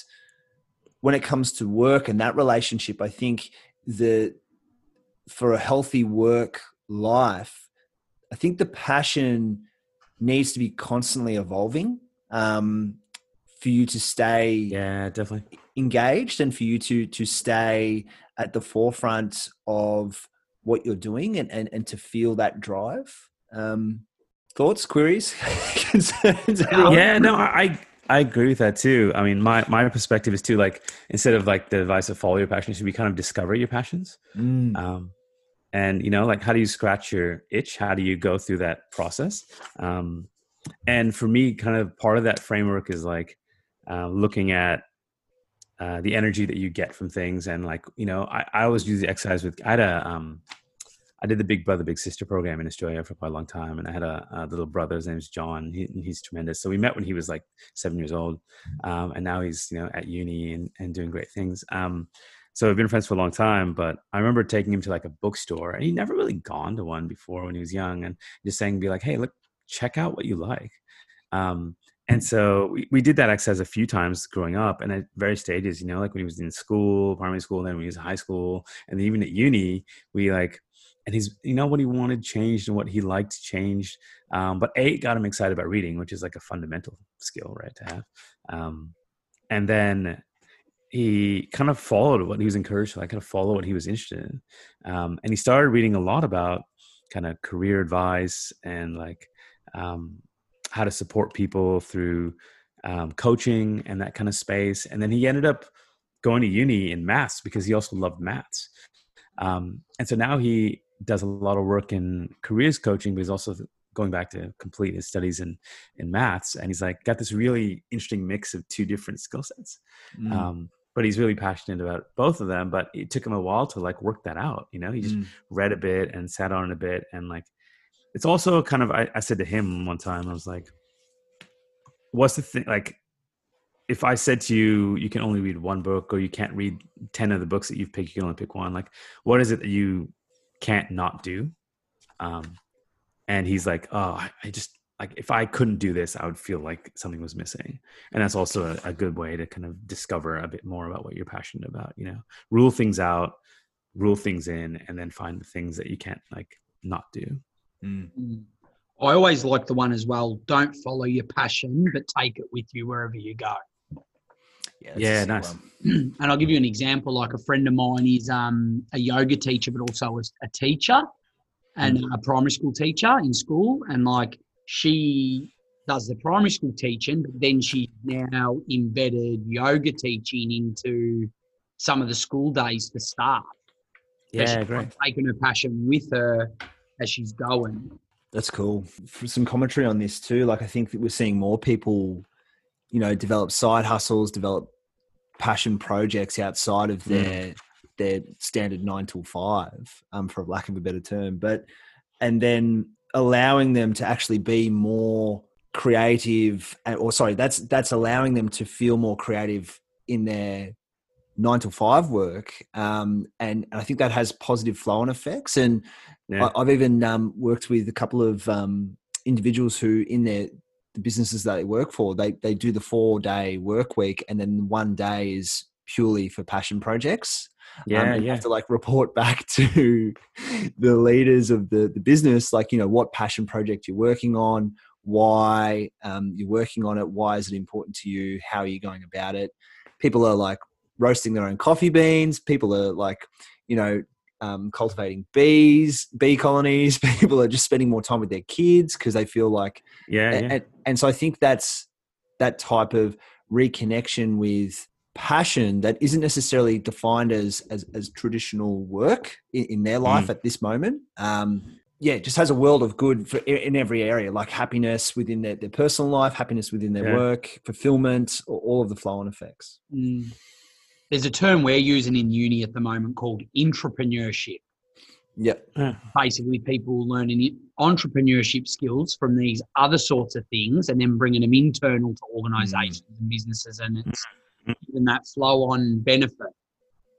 [SPEAKER 1] when it comes to work and that relationship, I think that for a healthy work life, I think the passion needs to be constantly evolving um, for you to stay
[SPEAKER 3] yeah definitely
[SPEAKER 1] engaged and for you to to stay at the forefront of what you're doing and, and, and to feel that drive. Um, thoughts, queries, [laughs] concerns?
[SPEAKER 3] Everyone? Yeah, no, I I agree with that too. I mean, my my perspective is too like instead of like the advice of follow your passion, should be kind of discover your passions. Mm. Um, and you know, like how do you scratch your itch? How do you go through that process? Um, and for me, kind of part of that framework is like uh, looking at uh, the energy that you get from things, and like you know, I, I always use the exercise with. I had a um, I did the Big Brother Big Sister program in Australia for quite a long time, and I had a, a little brother. His name's John. He, he's tremendous. So we met when he was like seven years old, um, and now he's you know at uni and, and doing great things. Um, so we've been friends for a long time. But I remember taking him to like a bookstore, and he'd never really gone to one before when he was young, and just saying, "Be like, hey, look, check out what you like." Um, and so we, we did that exercise a few times growing up and at various stages, you know, like when he was in school, primary school, then when he was in high school, and even at uni, we like and he's you know what he wanted changed and what he liked changed um, but a got him excited about reading which is like a fundamental skill right to have um, and then he kind of followed what he was encouraged to like kind of follow what he was interested in um, and he started reading a lot about kind of career advice and like um, how to support people through um, coaching and that kind of space and then he ended up going to uni in maths because he also loved maths um, and so now he does a lot of work in careers coaching, but he's also going back to complete his studies in in maths. And he's like got this really interesting mix of two different skill sets. Mm. Um, but he's really passionate about both of them. But it took him a while to like work that out. You know, he just mm. read a bit and sat on it a bit, and like it's also kind of I, I said to him one time, I was like, what's the thing like if I said to you, you can only read one book, or you can't read ten of the books that you've picked, you can only pick one. Like, what is it that you can't not do? Um, and he's like, "Oh, I, I just like if I couldn't do this, I would feel like something was missing." And that's also a, a good way to kind of discover a bit more about what you're passionate about. You know, rule things out, rule things in, and then find the things that you can't like not do.
[SPEAKER 4] Mm. I always like the one as well. Don't follow your passion, but take it with you wherever you go.
[SPEAKER 1] Yeah,
[SPEAKER 3] Yeah, nice.
[SPEAKER 1] one. [clears throat]
[SPEAKER 4] and I'll give you an example. Like a friend of mine is um, a yoga teacher, but also a, a teacher and a primary school teacher in school. And like she does the primary school teaching, but then she's now embedded yoga teaching into some of the school days for staff.
[SPEAKER 3] Yeah,
[SPEAKER 4] she's
[SPEAKER 3] great.
[SPEAKER 4] taking her passion with her as she's going.
[SPEAKER 1] That's cool. For some commentary on this too, like I think that we're seeing more people, you know, develop side hustles, develop passion projects outside of their their standard nine till five, um, for lack of a better term. But and then allowing them to actually be more creative, or sorry, that's that's allowing them to feel more creative in their nine till five work, um, and, and I think that has positive flow on effects. And
[SPEAKER 3] Yeah.
[SPEAKER 1] I, I've even um, worked with a couple of um, individuals who, in their the businesses that they work for, they they do the four day work week, and then one day is purely for passion projects. Um,
[SPEAKER 3] Yeah,
[SPEAKER 1] and
[SPEAKER 3] yeah.
[SPEAKER 1] have to like report [laughs] back to the leaders of the the business, like you know what passion project you're working on, why um, you're working on it, why is it important to you, how are you going about it. People are like roasting their own coffee beans. People are like, you know, um, cultivating bees, bee colonies. [laughs] People are just spending more time with their kids because they feel like,
[SPEAKER 3] Yeah,
[SPEAKER 1] and,
[SPEAKER 3] yeah.
[SPEAKER 1] and, and so I think that's that type of reconnection with passion that isn't necessarily defined as as, as traditional work in, in their life at this moment. Um, yeah, it just has a world of good for, in in every area, like happiness within their, their personal life, happiness within their
[SPEAKER 3] Yeah.
[SPEAKER 1] work, fulfillment, a- all of the flow on effects.
[SPEAKER 4] Mm. There's a term we're using in uni at the moment called intrapreneurship.
[SPEAKER 1] Yep.
[SPEAKER 4] basically people learning entrepreneurship skills from these other sorts of things and then bringing them internal to organizations and businesses and it's mm. giving that flow on benefit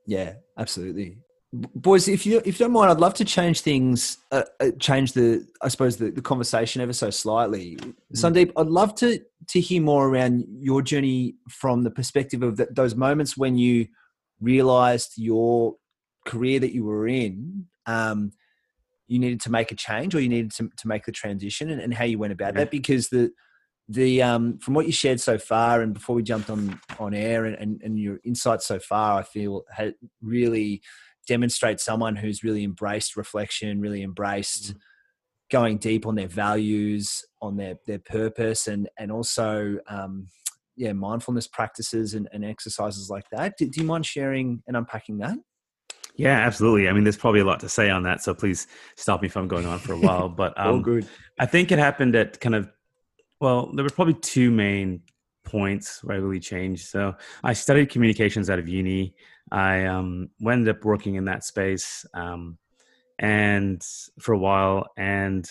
[SPEAKER 1] Yeah, absolutely. Boys, if you if you don't mind, I'd love to change things, uh, uh, change the I suppose the, the conversation ever so slightly. Sandeep, I'd love to to hear more around your journey from the perspective of th those moments when you realized your career that you were in, um, you needed to make a change or you needed to, to make the transition, and, and how you went about
[SPEAKER 3] Yeah.
[SPEAKER 1] that. Because the the um, from what you shared so far, and before we jumped on on air, and, and, and your insights so far, I feel had really demonstrate someone who's really embraced reflection, really embraced going deep on their values, on their their purpose, and and also um, yeah, mindfulness practices and, and exercises like that. Do, do you mind sharing and unpacking that?
[SPEAKER 3] Yeah, absolutely. I mean, there's probably a lot to say on that, so please stop me if I'm going on for a while. [laughs] But
[SPEAKER 1] All
[SPEAKER 3] um,
[SPEAKER 1] good.
[SPEAKER 3] I think it happened at kind of, well, there were probably two main points where I really changed. So I studied communications out of uni. I um, ended up working in that space um, and for a while, and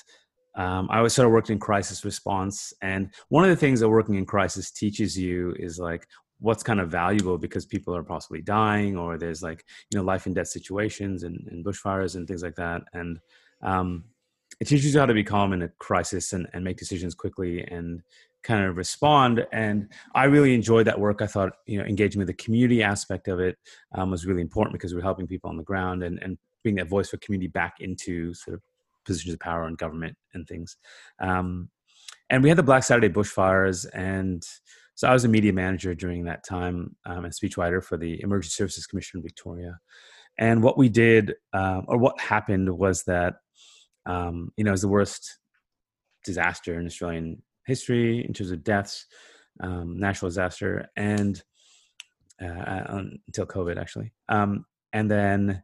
[SPEAKER 3] um, I was sort of worked in crisis response. And one of the things that working in crisis teaches you is like what's kind of valuable because people are possibly dying or there's like you know life and death situations and, and bushfires and things like that. And um, it teaches you how to be calm in a crisis and, and make decisions quickly and kind of respond. And I really enjoyed that work. I thought, you know, engaging with the community aspect of it um, was really important because we're helping people on the ground and, and bring that voice for community back into sort of positions of power and government and things. Um, and we had the Black Saturday bushfires. And so I was a media manager during that time um, and speechwriter for the Emergency Services Commission in Victoria. And what we did, um, or what happened, was that um, you know, it was the worst disaster in Australian history in terms of deaths, um, natural disaster, and uh, uh, until COVID actually. Um, and then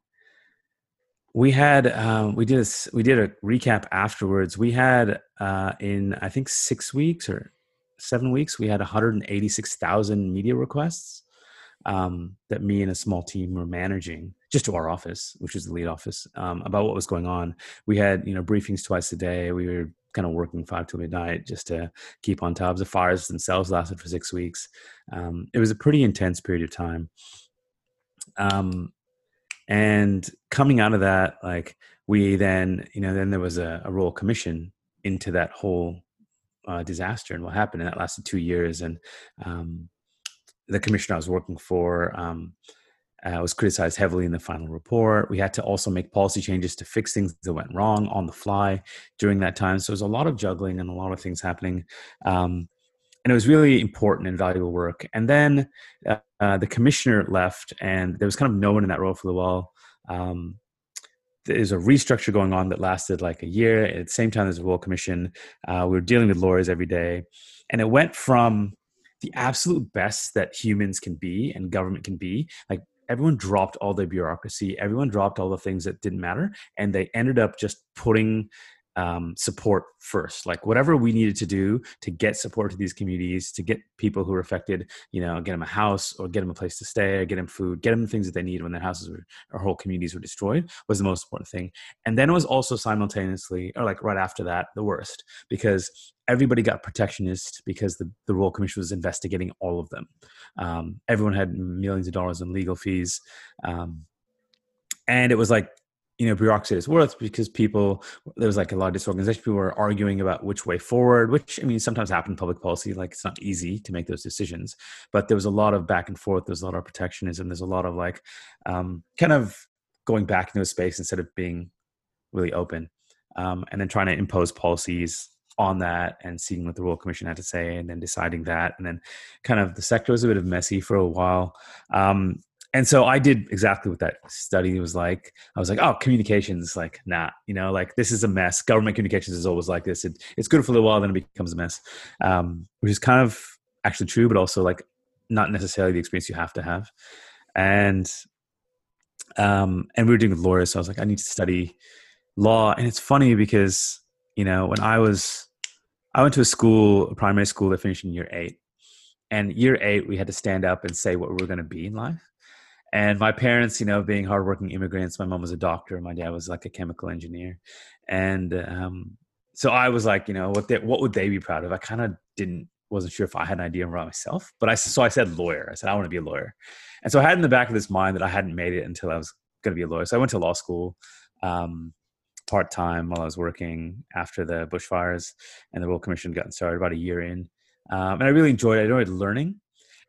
[SPEAKER 3] we had um, we did a, we did a recap afterwards. We had uh, in I think six weeks or seven weeks we had 186,000 media requests um, that me and a small team were managing just to our office, which is the lead office, um, about what was going on. We had you know briefings twice a day. We were kind of working five till midnight just to keep on tabs. The fires themselves lasted for six weeks. Um, it was a pretty intense period of time. Um, and coming out of that, like we then, you know, then there was a, a royal commission into that whole uh, disaster and what happened, and that lasted two years. And um, the commissioner I was working for um, uh, was criticized heavily in the final report. We had to also make policy changes to fix things that went wrong on the fly during that time. So it was a lot of juggling and a lot of things happening. Um, and it was really important and valuable work. And then uh, uh, the commissioner left, and there was kind of no one in that role for a while. Um, there's a restructure going on that lasted like a year. At the same time, there's a Royal Commission. Uh, we were dealing with lawyers every day, and it went from the absolute best that humans can be and government can be, like everyone dropped all the bureaucracy everyone dropped all the things that didn't matter and they ended up just putting um, support first like whatever we needed to do to get support to these communities to get people who are affected you know get them a house or get them a place to stay or get them food get them the things that they need when their houses were, or whole communities were destroyed was the most important thing. And then it was also simultaneously or like right after that the worst because everybody got protectionist because the, the royal commission was investigating all of them. Um, everyone had millions of dollars in legal fees um, and it was like you know bureaucracy is worth because people there was like a lot of disorganization. People were arguing about which way forward which i mean sometimes happen in public policy like it's not easy to make those decisions but there was a lot of back and forth there's a lot of protectionism there's a lot of like um, kind of going back into a space instead of being really open um, and then trying to impose policies on that and seeing what the royal commission had to say and then deciding that and then kind of the sector was a bit of messy for a while um, and so I did exactly what that study was like. I was like, oh, communications, like, nah, you know, like this is a mess. Government communications is always like this. It, it's good for a little while, then it becomes a mess, um, which is kind of actually true, but also like not necessarily the experience you have to have. And um, and we were doing with lawyers, so I was like, I need to study law. And it's funny because you know when I was, I went to a school, a primary school that finished in year eight, and year eight we had to stand up and say what we were going to be in life and my parents you know being hardworking immigrants my mom was a doctor my dad was like a chemical engineer. And um, so i was like you know what they, what would they be proud of? I kind of didn't wasn't sure if i had an idea around myself but i so i said lawyer. I said i want to be a lawyer. And so i had in the back of this mind that i hadn't made it until i was going to be a lawyer. So i went to law school um, part-time while i was working after the bushfires and the royal commission got started about a year in. Um, and i really enjoyed it. I enjoyed learning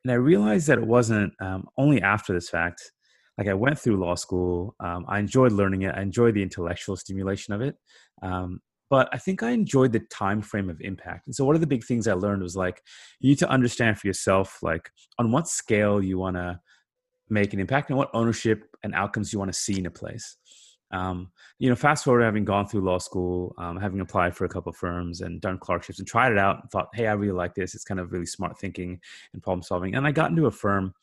[SPEAKER 3] and I realized that it wasn't um, only after this fact. Like I went through law school, um, I enjoyed learning it. I enjoyed the intellectual stimulation of it, um, but I think I enjoyed the time frame of impact. And so, one of the big things I learned was like you need to understand for yourself, like on what scale you want to make an impact and what ownership and outcomes you want to see in a place. Um, you know, fast forward having gone through law school, um, having applied for a couple firms and done clerkships and tried it out and thought, hey, I really like this. It's kind of really smart thinking and problem solving. And I got into a firm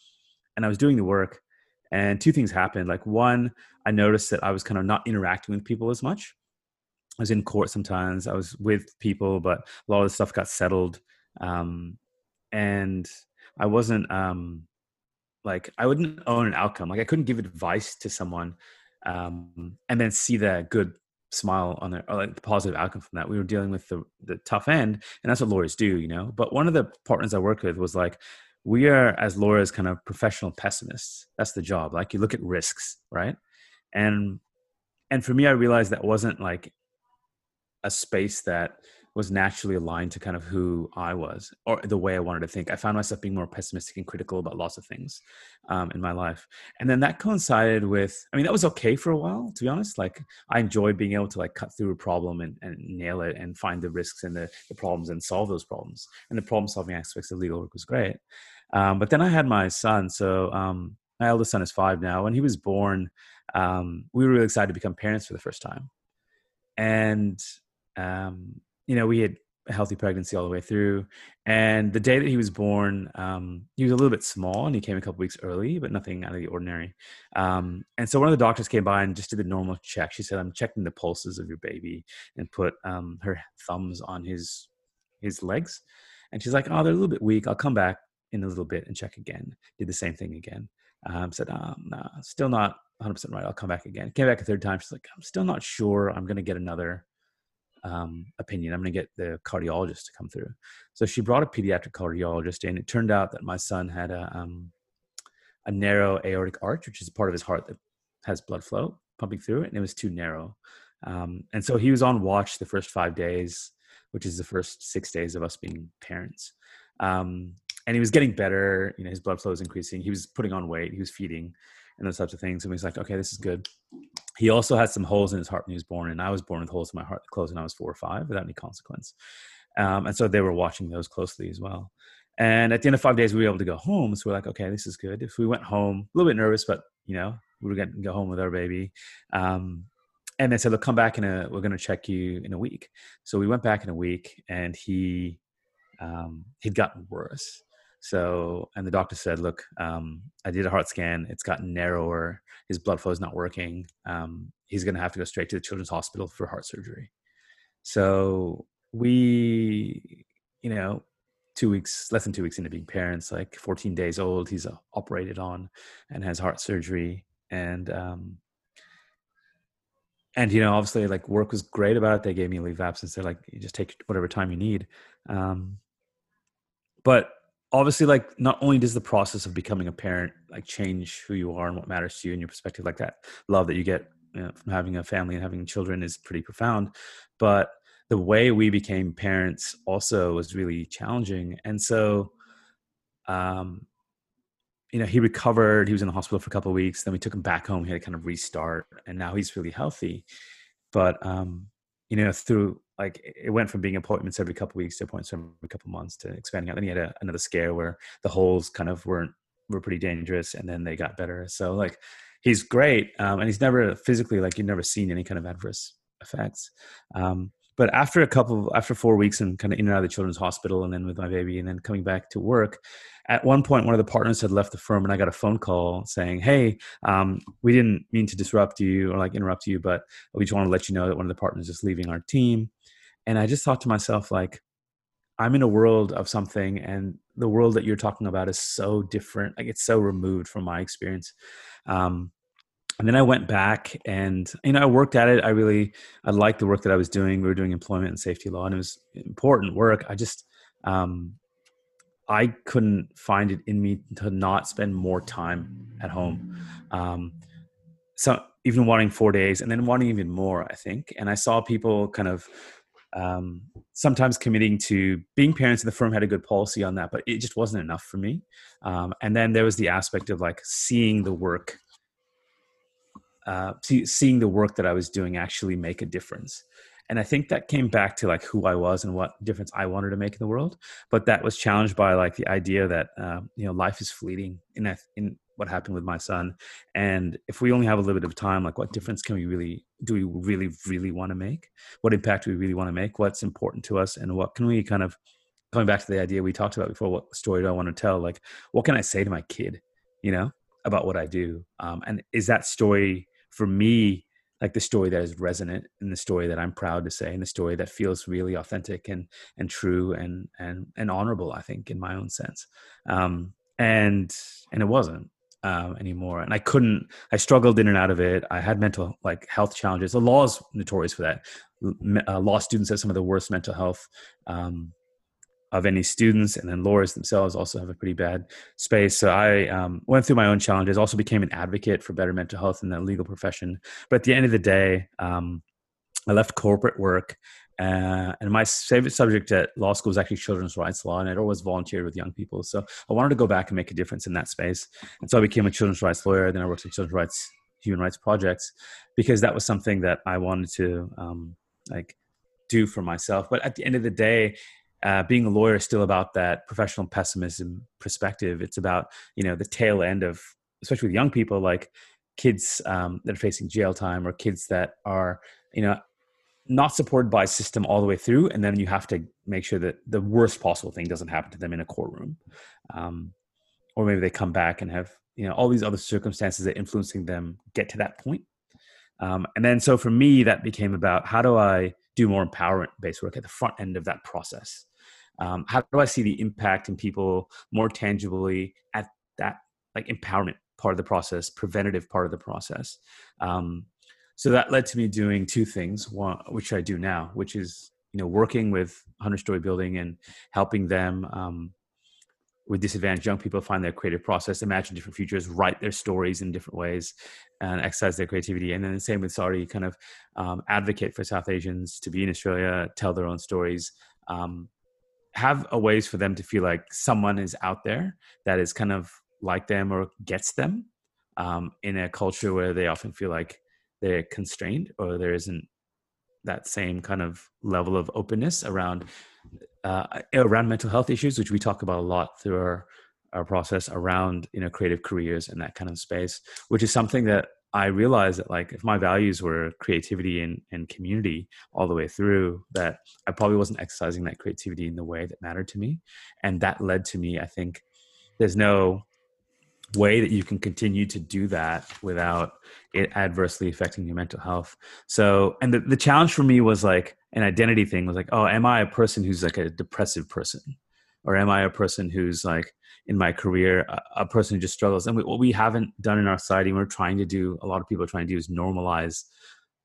[SPEAKER 3] and I was doing the work and two things happened. Like one, I noticed that I was kind of not interacting with people as much. I was in court sometimes. I was with people, but a lot of the stuff got settled. Um, and I wasn't um, like I wouldn't own an outcome. Like I couldn't give advice to someone um, and then see the good smile on their or like the positive outcome from that. We were dealing with the the tough end, and that's what lawyers do, you know. But one of the partners I worked with was like, we are as lawyers kind of professional pessimists. That's the job. Like you look at risks, right? And and for me, I realized that wasn't like a space that was naturally aligned to kind of who I was or the way I wanted to think. I found myself being more pessimistic and critical about lots of things um, in my life. And then that coincided with, I mean, that was okay for a while, to be honest. Like I enjoyed being able to like cut through a problem and, and nail it and find the risks and the, the problems and solve those problems. And the problem solving aspects of legal work was great. Um, but then I had my son. So um, my eldest son is five now. When he was born, um, we were really excited to become parents for the first time. And um, you know, we had a healthy pregnancy all the way through. And the day that he was born, um, he was a little bit small and he came a couple weeks early, but nothing out of the ordinary. Um, and so one of the doctors came by and just did the normal check. She said, I'm checking the pulses of your baby and put um, her thumbs on his his legs. And she's like, Oh, they're a little bit weak. I'll come back in a little bit and check again. Did the same thing again. Um, said, um, nah, still not 100% right. I'll come back again. Came back a third time. She's like, I'm still not sure. I'm going to get another um, opinion. I'm going to get the cardiologist to come through. So she brought a pediatric cardiologist in. It turned out that my son had a, um, a narrow aortic arch, which is part of his heart that has blood flow pumping through it, and it was too narrow. Um, and so he was on watch the first five days, which is the first six days of us being parents. Um, and he was getting better. You know, his blood flow was increasing. He was putting on weight. He was feeding, and those types of things. And he was like, okay, this is good. He also had some holes in his heart when he was born, and I was born with holes in my heart that closed when I was four or five without any consequence. Um, and so they were watching those closely as well. And at the end of five days, we were able to go home. So we're like, okay, this is good. If we went home, a little bit nervous, but you know, we were going to go home with our baby. Um, and they said, look, come back in a, we're going to check you in a week. So we went back in a week and he, um, he'd gotten worse. So, and the doctor said, look, um, I did a heart scan. It's gotten narrower. His blood flow is not working. Um, he's going to have to go straight to the children's hospital for heart surgery. So we, you know, two weeks, less than two weeks into being parents, like 14 days old, he's uh, operated on and has heart surgery. And, um, and you know, obviously, like work was great about it. They gave me leave absence. They're like, you just take whatever time you need. Um, but obviously, like not only does the process of becoming a parent like change who you are and what matters to you and your perspective, like that love that you get you know, from having a family and having children is pretty profound. But the way we became parents also was really challenging. And so, um, you know, he recovered. He was in the hospital for a couple of weeks. Then we took him back home. He had to kind of restart, and now he's really healthy. But um, you know, through like it went from being appointments every couple weeks to appointments every couple months to expanding out. Then he had a, another scare where the holes kind of weren't were pretty dangerous, and then they got better. So like he's great, um, and he's never physically like you've never seen any kind of adverse effects. Um, but after a couple after four weeks and kind of in and out of the children's hospital and then with my baby and then coming back to work at one point one of the partners had left the firm and i got a phone call saying hey um, we didn't mean to disrupt you or like interrupt you but we just want to let you know that one of the partners is leaving our team. And i just thought to myself like i'm in a world of something and the world that you're talking about is so different like it's so removed from my experience. Um, and then I went back and you know I worked at it. I really I liked the work that I was doing. We were doing employment and safety law, and it was important work. I just um, I couldn't find it in me to not spend more time at home. Um, so even wanting four days, and then wanting even more, I think. And I saw people kind of um, sometimes committing to being parents, and the firm had a good policy on that, but it just wasn't enough for me. Um, and then there was the aspect of like seeing the work uh, see, seeing the work that I was doing actually make a difference. And I think that came back to like who I was and what difference I wanted to make in the world. But that was challenged by like the idea that uh, you know life is fleeting in that, in what happened with my son. And if we only have a little bit of time, like what difference can we really do? We really, really want to make? What impact do we really want to make? What's important to us, and what can we kind of going back to the idea we talked about before? What story do I want to tell? Like, what can I say to my kid? You know, about what I do, um, and is that story for me like the story that is resonant and the story that I'm proud to say and the story that feels really authentic and and true and and and honorable I think in my own sense. Um and and it wasn't um, anymore. And I couldn't I struggled in and out of it. I had mental like health challenges. The law is notorious for that. Uh, law students have some of the worst mental health um, of any students and then lawyers themselves also have a pretty bad space. So i um, went through my own challenges also became an advocate for better mental health in the legal profession. But at the end of the day um, i left corporate work uh, and my favorite subject at law school was actually children's rights law and i'd always volunteered with young people. So i wanted to go back and make a difference in that space. And so i became a children's rights lawyer then i worked at children's rights human rights projects because that was something that i wanted to um, like do for myself. But at the end of the day uh, being a lawyer is still about that professional pessimism perspective. It's about you know the tail end of, especially with young people, like kids um, that are facing jail time or kids that are you know not supported by a system all the way through, and then you have to make sure that the worst possible thing doesn't happen to them in a courtroom, um, or maybe they come back and have you know all these other circumstances that influencing them get to that point. Um, and then so for me, that became about how do I do more empowerment based work at the front end of that process um, how do i see the impact in people more tangibly at that like empowerment part of the process preventative part of the process um, so that led to me doing two things, one, which I do now, which is you know working with 100 story building and helping them um, with disadvantaged young people find their creative process, imagine different futures, write their stories in different ways, and exercise their creativity. And then the same with SAARI, kind of um, advocate for South Asians to be in Australia, tell their own stories, um, have a ways for them to feel like someone is out there that is kind of like them or gets them um, in a culture where they often feel like they're constrained or there isn't that same kind of level of openness around uh, around mental health issues, which we talk about a lot through our our process around you know creative careers and that kind of space, which is something that I realized that like if my values were creativity and, and community all the way through, that I probably wasn't exercising that creativity in the way that mattered to me, and that led to me. I think there's no way that you can continue to do that without it adversely affecting your mental health. So, and the, the challenge for me was like an identity thing was like, oh, am I a person who's like a depressive person? Or am I a person who's like in my career, a, person who just struggles? And we, what we haven't done in our society, we're trying to do, a lot of people are trying to do is normalize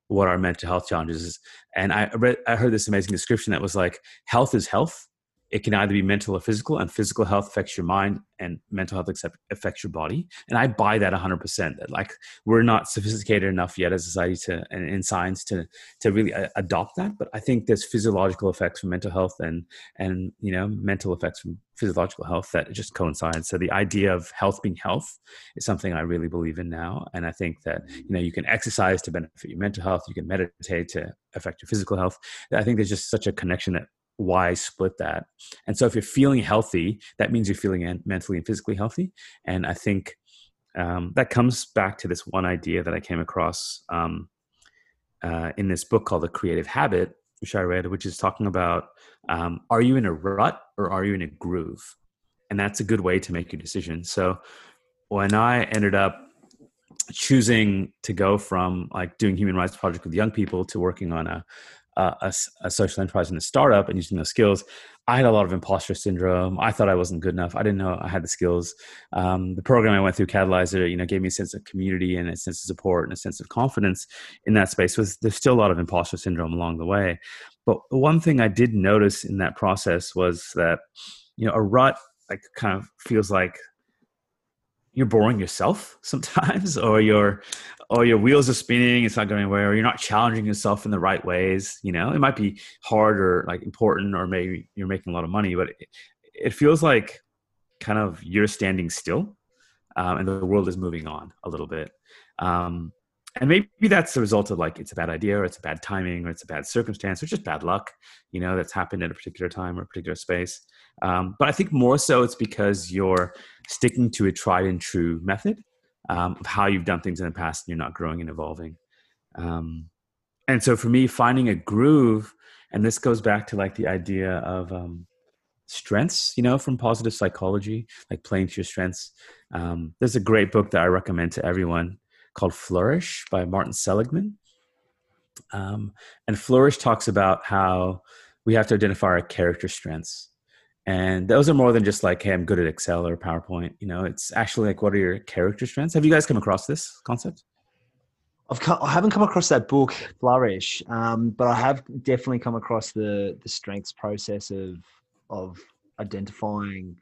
[SPEAKER 3] what our mental health challenges is. And I read, I heard this amazing description that was like, health is health it can either be mental or physical and physical health affects your mind and mental health affects your body. And i buy that 100% that like we're not sophisticated enough yet as a society to and in science to to really uh, adopt that. But i think there's physiological effects from mental health and and you know mental effects from physiological health that just coincide. So the idea of health being health is something i really believe in now. And i think that you know you can exercise to benefit your mental health you can meditate to affect your physical health. I think there's just such a connection that why split that? And so if you're feeling healthy that means you're feeling mentally and physically healthy. And i think um, that comes back to this one idea that i came across um, uh, in this book called the creative habit which i read which is talking about um, are you in a rut or are you in a groove? And that's a good way to make your decision. So when i ended up choosing to go from like doing human rights project with young people to working on a a, a, social enterprise and a startup and using those skills, I had a lot of imposter syndrome. I thought I wasn't good enough. I didn't know I had the skills. Um, the program I went through, Catalysr, you know, gave me a sense of community and a sense of support and a sense of confidence in that space. Was there's still a lot of imposter syndrome along the way, but one thing I did notice in that process was that you know a rut like kind of feels like you're boring yourself sometimes or your or your wheels are spinning it's not going anywhere or you're not challenging yourself in the right ways you know? It might be hard or like important or maybe you're making a lot of money but it, it feels like kind of you're standing still um, and the world is moving on a little bit. Um, and maybe that's the result of like it's a bad idea or it's a bad timing or it's a bad circumstance or just bad luck you know that's happened at a particular time or a particular space. Um, but i think more so it's because you're sticking to a tried and true method um, of how you've done things in the past and you're not growing and evolving. Um, and so for me finding a groove and this goes back to like the idea of um, strengths you know from positive psychology like playing to your strengths. Um, there's a great book that i recommend to everyone called Flourish by Martin Seligman. Um, and Flourish talks about how we have to identify our character strengths. And those are more than just like, hey, I'm good at Excel or PowerPoint. You know, it's actually like, what are your character strengths? Have you guys come across this concept?
[SPEAKER 1] I've come, I haven't come across that book, Flourish, um, but I have definitely come across the the strengths process of of identifying,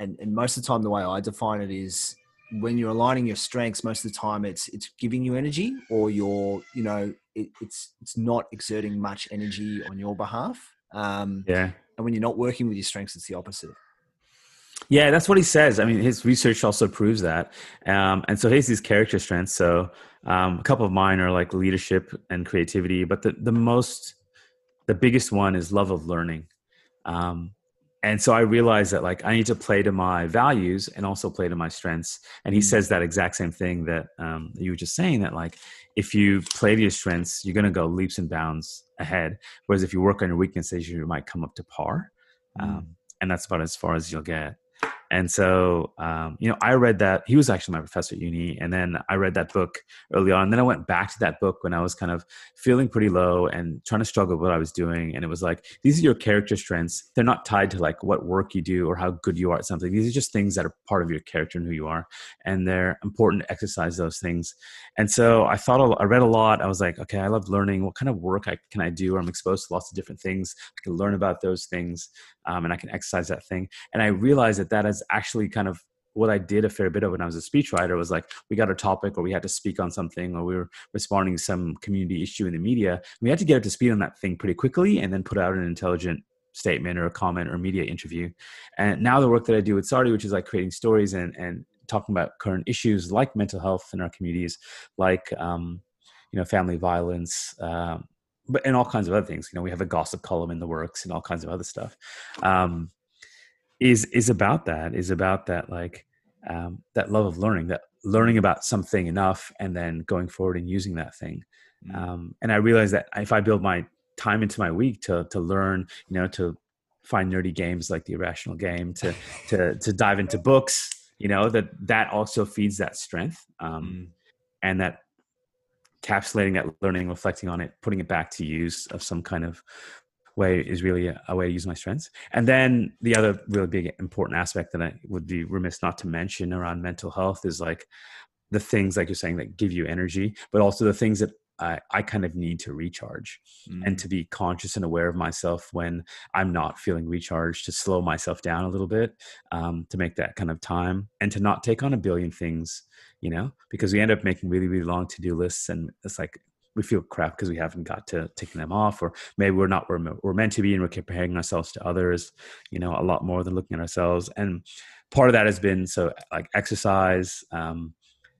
[SPEAKER 1] and and most of the time the way I define it is when you're aligning your strengths most of the time it's it's giving you energy or you're you know it, it's it's not exerting much energy on your behalf um
[SPEAKER 3] yeah.
[SPEAKER 1] and when you're not working with your strengths it's the opposite.
[SPEAKER 3] Yeah that's what he says. I mean his research also proves that um and so here's these character strengths. So um a couple of mine are like leadership and creativity but the the most the biggest one is love of learning. Um and so i realized that like i need to play to my values and also play to my strengths and he mm-hmm. says that exact same thing that um, you were just saying that like if you play to your strengths you're going to go leaps and bounds ahead whereas if you work on your weaknesses you might come up to par mm-hmm. um, and that's about as far as you'll get and so, um, you know, I read that he was actually my professor at uni, and then I read that book early on. And then I went back to that book when I was kind of feeling pretty low and trying to struggle with what I was doing. And it was like, these are your character strengths. They're not tied to like what work you do or how good you are at something. These are just things that are part of your character and who you are, and they're important to exercise those things. And so I thought I read a lot. I was like, okay, I love learning. What kind of work I, can I do? I'm exposed to lots of different things. I can learn about those things, um, and I can exercise that thing. And I realized that that is actually kind of what I did a fair bit of when I was a speechwriter was like we got a topic or we had to speak on something or we were responding to some community issue in the media. We had to get up to speed on that thing pretty quickly and then put out an intelligent statement or a comment or media interview. And now the work that I do with SAARI, which is like creating stories and and talking about current issues like mental health in our communities, like um, you know family violence. Um, but and all kinds of other things. You know, we have a gossip column in the works and all kinds of other stuff. Um, is is about that is about that like um, that love of learning that learning about something enough and then going forward and using that thing mm. um, and i realized that if i build my time into my week to to learn you know to find nerdy games like the irrational game to to to dive into books you know that that also feeds that strength um, mm. and that capsulating that learning reflecting on it putting it back to use of some kind of way is really a, a, way to use my strengths. And then the other really big important aspect that I would be remiss not to mention around mental health is like the things like you're saying that give you energy, but also the things that I, I kind of need to recharge mm. and to be conscious and aware of myself when I'm not feeling recharged, to slow myself down a little bit, um, to make that kind of time and to not take on a billion things, you know, because we end up making really, really long to do lists and it's like we feel crap because we haven't got to taking them off or maybe we're not where we're meant to be and we're comparing ourselves to others you know a lot more than looking at ourselves. And part of that has been so like exercise um,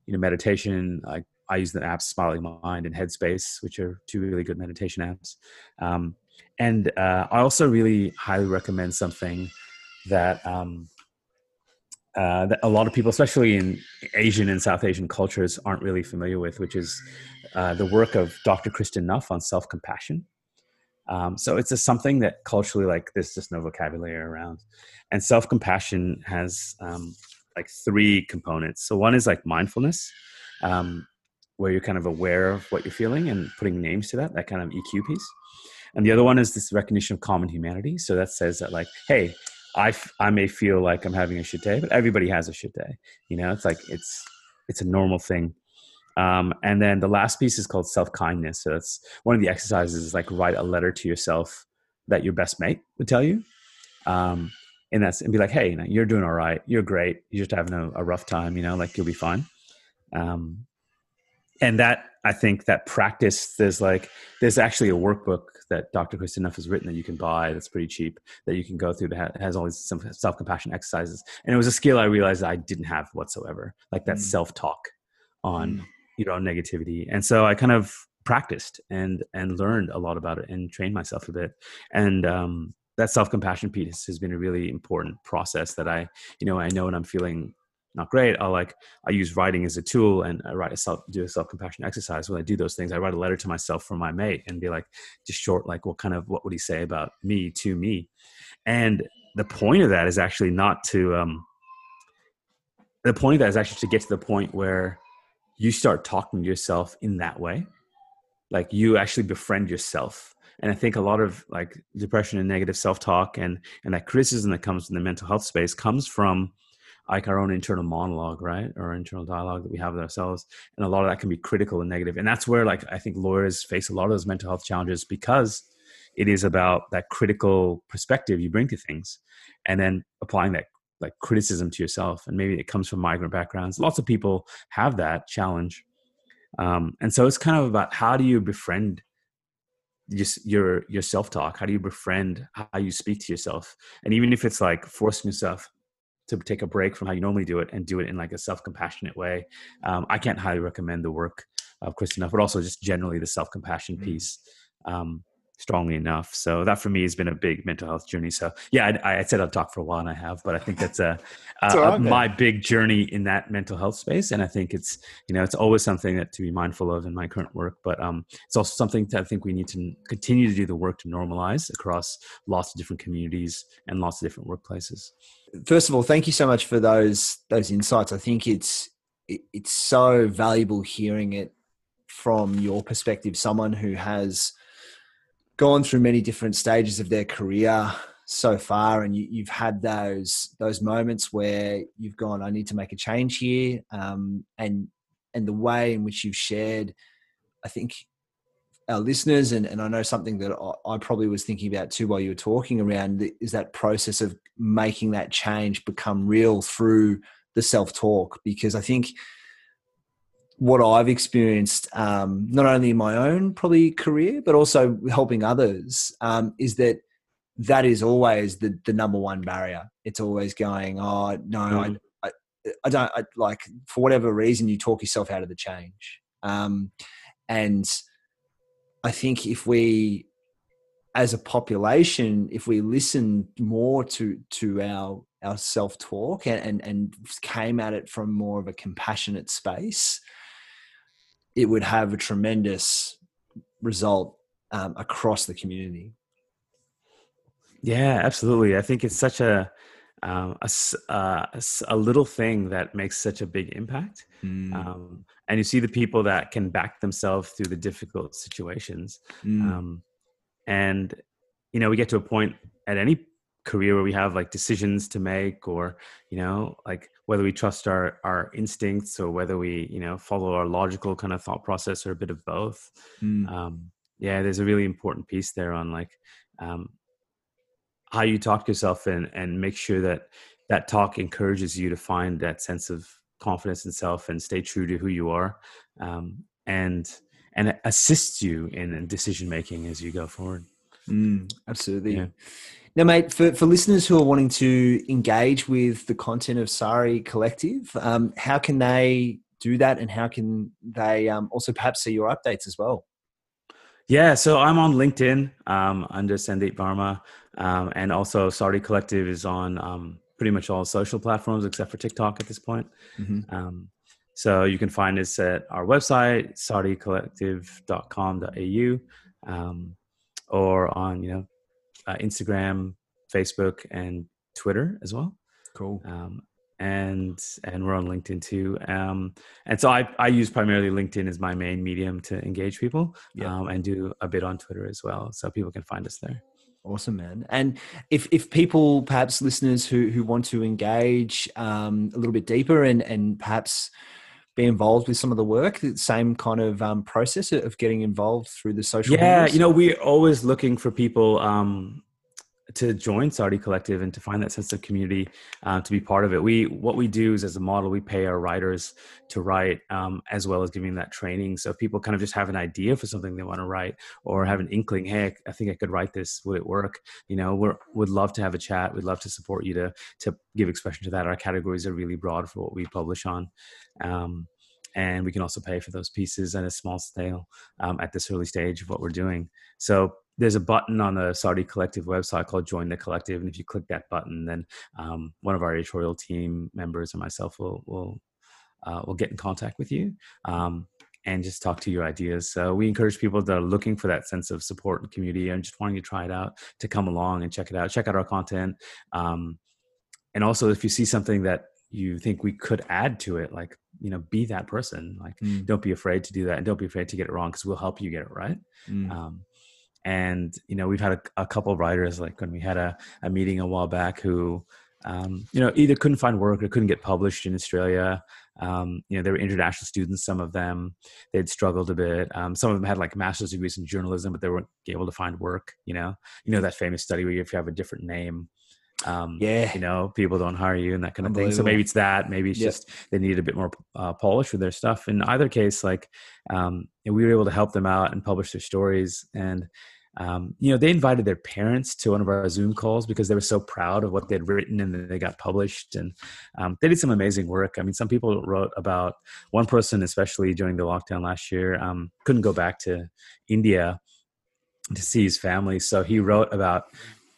[SPEAKER 3] you know meditation like i use the apps smiling mind and headspace which are two really good meditation apps. Um, and uh, i also really highly recommend something that um, uh, that a lot of people, especially in Asian and South Asian cultures, aren't really familiar with, which is uh, the work of Dr. Kristin Neff on self compassion. Um, so it's just something that culturally, like, there's just no vocabulary around. And self compassion has um, like three components. So one is like mindfulness, um, where you're kind of aware of what you're feeling and putting names to that, that kind of EQ piece. And the other one is this recognition of common humanity. So that says that, like, hey, I, f- I may feel like I'm having a shit day, but everybody has a shit day. You know, it's like it's it's a normal thing. Um, and then the last piece is called self kindness. So that's one of the exercises is like write a letter to yourself that your best mate would tell you. Um, and that's and be like, hey, you know, you're doing all right. You're great. You're just having a, a rough time. You know, like you'll be fine. Um, and that I think that practice. There's like there's actually a workbook that Dr. Kristin Neff has written that you can buy. That's pretty cheap. That you can go through. That has all these self compassion exercises. And it was a skill I realized I didn't have whatsoever. Like that mm. self talk on. Mm your own negativity. And so i kind of practiced and and learned a lot about it and trained myself a bit. And um, that self-compassion piece has been a really important process that i you know i know when i'm feeling not great i'll like i use writing as a tool and i write a self do a self-compassion exercise. When i do those things i write a letter to myself from my mate and be like just short like what kind of what would he say about me to me? And the point of that is actually not to um the point of that is actually to get to the point where you start talking to yourself in that way. Like you actually befriend yourself. And i think a lot of like depression and negative self-talk and and that criticism that comes in the mental health space comes from like our own internal monologue right? Or internal dialogue that we have with ourselves. And a lot of that can be critical and negative. And that's where like i think lawyers face a lot of those mental health challenges because it is about that critical perspective you bring to things and then applying that like criticism to yourself and maybe it comes from migrant backgrounds. Lots of people have that challenge. Um, and so it's kind of about how do you befriend just your your self-talk? How do you befriend how you speak to yourself? And even if it's like forcing yourself to take a break from how you normally do it and do it in like a self-compassionate way um, i can't highly recommend the work of Neff, but also just generally the self-compassion mm. piece. Um, strongly enough. So that for me has been a big mental health journey. So yeah, I, I said I'd talk for a while, and I have, but I think that's a, [laughs] a, my big journey in that mental health space. And I think it's you know it's always something that to be mindful of in my current work, but um, it's also something that I think we need to continue to do the work to normalize across lots of different communities and lots of different workplaces.
[SPEAKER 1] First of all, thank you so much for those those insights. I think it's it, it's so valuable hearing it from your perspective, someone who has gone through many different stages of their career so far and you, have had those those moments where you've gone i need to make a change here um, and and the way in which you've shared i think our listeners and, and i know something that I, I probably was thinking about too while you were talking around is that process of making that change become real through the self-talk because i think what I've experienced, um, not only in my own probably career, but also helping others, um, is that that is always the, the number one barrier. It's always going, oh, no, mm. I, I, I, don't I, like, for whatever reason, you talk yourself out of the change. Um, and I think if we, as a population, if we listen more to, to our, our self talk and, and, and came at it from more of a compassionate space, it would have a tremendous result um, across the community.
[SPEAKER 3] Yeah, absolutely. I think it's such a um, a, uh, a, little thing that makes such a big impact. Mm. Um, and you see the people that can back themselves through the difficult situations. Mm. Um, and, you know, we get to a point at any career where we have like decisions to make or you know like whether we trust our our instincts or whether we you know follow our logical kind of thought process or a bit of both mm. um yeah there's a really important piece there on like um how you talk to yourself and and make sure that that talk encourages you to find that sense of confidence in self and stay true to who you are um and and assists you in decision making as you go forward
[SPEAKER 1] mm, absolutely yeah. Now, mate, for, for listeners who are wanting to engage with the content of SAARI Collective, um, how can they do that and how can they um, also perhaps see your updates as well?
[SPEAKER 3] Yeah, so I'm on LinkedIn um, under Sandeep Varma, um, and also SAARI Collective is on um, pretty much all social platforms except for TikTok at this point. Mm-hmm. Um, so you can find us at our website, saaricollective.com.au, um, or on you know uh, Instagram, Facebook, and Twitter as well.
[SPEAKER 1] Cool. Um,
[SPEAKER 3] and and we're on LinkedIn too. Um, and so I I use primarily LinkedIn as my main medium to engage people. Yeah. Um, and do a bit on Twitter as well, so people can find us there.
[SPEAKER 1] Awesome, man. And if if people, perhaps listeners who who want to engage um, a little bit deeper and and perhaps be involved with some of the work the same kind of um, process of getting involved through the social
[SPEAKER 3] yeah you know we're always looking for people um, to join SAARI Collective and to find that sense of community uh, to be part of it. We what we do is as a model, we pay our writers to write um, as well as giving that training. So if people kind of just have an idea for something they want to write or have an inkling, hey, I think I could write this. Would it work? You know, we would love to have a chat. We'd love to support you to to give expression to that. Our categories are really broad for what we publish on. Um, and we can also pay for those pieces at a small scale um, at this early stage of what we're doing. So there's a button on the SAARI Collective website called Join the Collective, and if you click that button, then um, one of our editorial team members or myself will will uh, will get in contact with you. Um, and just talk to your ideas. So we encourage people that are looking for that sense of support and community and just wanting to try it out to come along and check it out. Check out our content. Um, and also, if you see something that you think we could add to it like you know be that person like mm. don't be afraid to do that and don't be afraid to get it wrong because we'll help you get it right mm. um, and you know we've had a, a couple writers like when we had a, a meeting a while back who um, you know either couldn't find work or couldn't get published in australia. Um, you know they were international students some of them. They'd struggled a bit. Um, some of them had like master's degrees in journalism but they weren't able to find work you know? You know that famous study where if you have a different name um, yeah, you know, people don't hire you and that kind of thing. So maybe it's that. Maybe it's yep. just they need a bit more uh, polish with their stuff. In either case, like um, we were able to help them out and publish their stories. And um, you know, they invited their parents to one of our Zoom calls because they were so proud of what they'd written and they got published. And um, they did some amazing work. I mean, some people wrote about one person, especially during the lockdown last year, um, couldn't go back to India to see his family. So he wrote about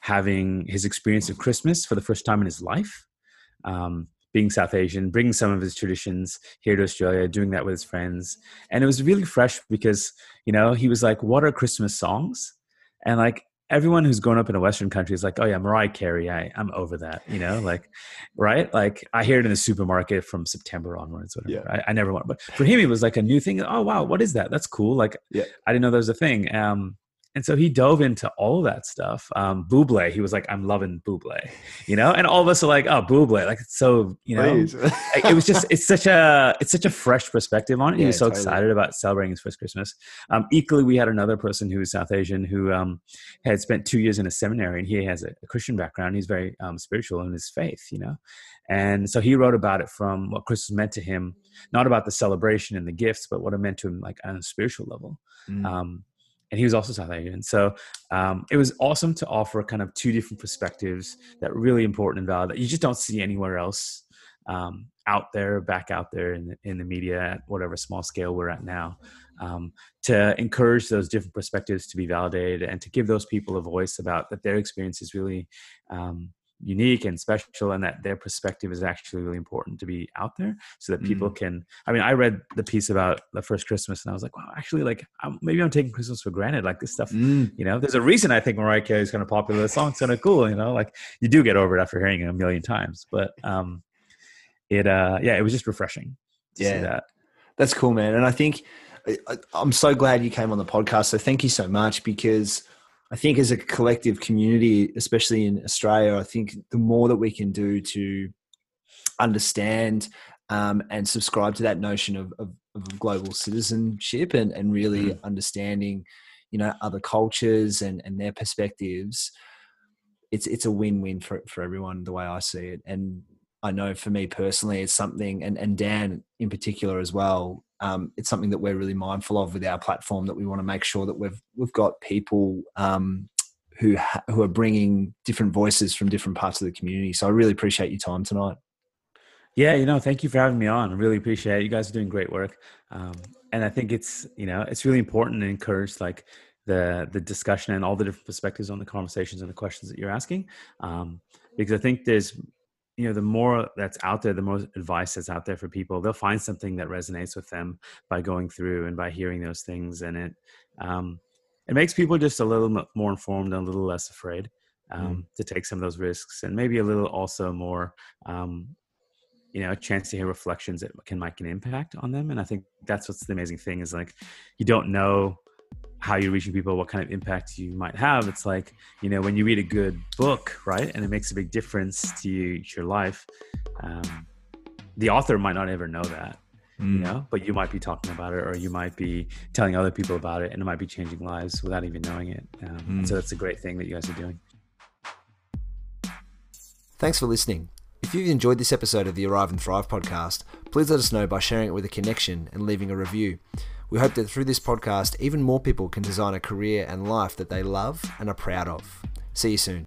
[SPEAKER 3] having his experience of Christmas for the first time in his life. Um, being South Asian, bringing some of his traditions here to Australia, doing that with his friends. And it was really fresh because, you know, he was like, What are Christmas songs? And like everyone who's grown up in a Western country is like, Oh yeah, Mariah Carey, I, I'm over that, you know, like, right? Like I hear it in the supermarket from September onwards, whatever. Yeah. I, I never want, but for him, it was like a new thing. Oh wow, what is that? That's cool. Like, yeah. I didn't know there was a thing. Um, and so he dove into all that stuff. Um, Buble, he was like, I'm loving Buble, you know? And all of us are like, oh, Buble, like it's so, you know, [laughs] it was just, it's such a, it's such a fresh perspective on it. Yeah, he was so totally. excited about celebrating his first Christmas. Um, equally, we had another person who was South Asian who um, had spent two years in a seminary and he has a, a Christian background. He's very um, spiritual in his faith, you know? And so he wrote about it from what Christmas meant to him, not about the celebration and the gifts, but what it meant to him, like on a spiritual level. Mm. Um, and he was also South Asian. So um, it was awesome to offer kind of two different perspectives that really important and valid that you just don't see anywhere else um, out there, back out there in the, in the media at whatever small scale we're at now. Um, to encourage those different perspectives to be validated and to give those people a voice about that their experience is really um, unique and special and that their perspective is actually really important to be out there so that people mm. can i mean i read the piece about the first christmas and i was like wow actually like I'm, maybe i'm taking christmas for granted like this stuff mm. you know there's a reason i think mariah carey is kind of popular the song's kind of cool you know like you do get over it after hearing it a million times but um it uh yeah it was just refreshing yeah that.
[SPEAKER 1] that's cool man and i think I, i'm so glad you came on the podcast so thank you so much because I think as a collective community, especially in Australia, I think the more that we can do to understand um, and subscribe to that notion of, of, of global citizenship and, and really mm. understanding, you know, other cultures and, and their perspectives, it's it's a win-win for, for everyone the way I see it. And I know for me personally, it's something, and, and Dan in particular as well, um, it's something that we're really mindful of with our platform that we want to make sure that we've we've got people um, who ha- who are bringing different voices from different parts of the community. So I really appreciate your time tonight.
[SPEAKER 3] Yeah, you know, thank you for having me on. I really appreciate it. You guys are doing great work, um, and I think it's you know it's really important to encourage like the the discussion and all the different perspectives on the conversations and the questions that you're asking, um, because I think there's you know the more that's out there the more advice that's out there for people they'll find something that resonates with them by going through and by hearing those things and it um, it makes people just a little more informed and a little less afraid um, mm. to take some of those risks and maybe a little also more um, you know a chance to hear reflections that can make an impact on them and i think that's what's the amazing thing is like you don't know how you're reaching people, what kind of impact you might have. It's like, you know, when you read a good book, right, and it makes a big difference to, you, to your life, um, the author might not ever know that, mm. you know, but you might be talking about it or you might be telling other people about it and it might be changing lives without even knowing it. Um, mm. So that's a great thing that you guys are doing.
[SPEAKER 1] Thanks for listening. If you've enjoyed this episode of the Arrive and Thrive podcast, please let us know by sharing it with a connection and leaving a review. We hope that through this podcast, even more people can design a career and life that they love and are proud of. See you soon.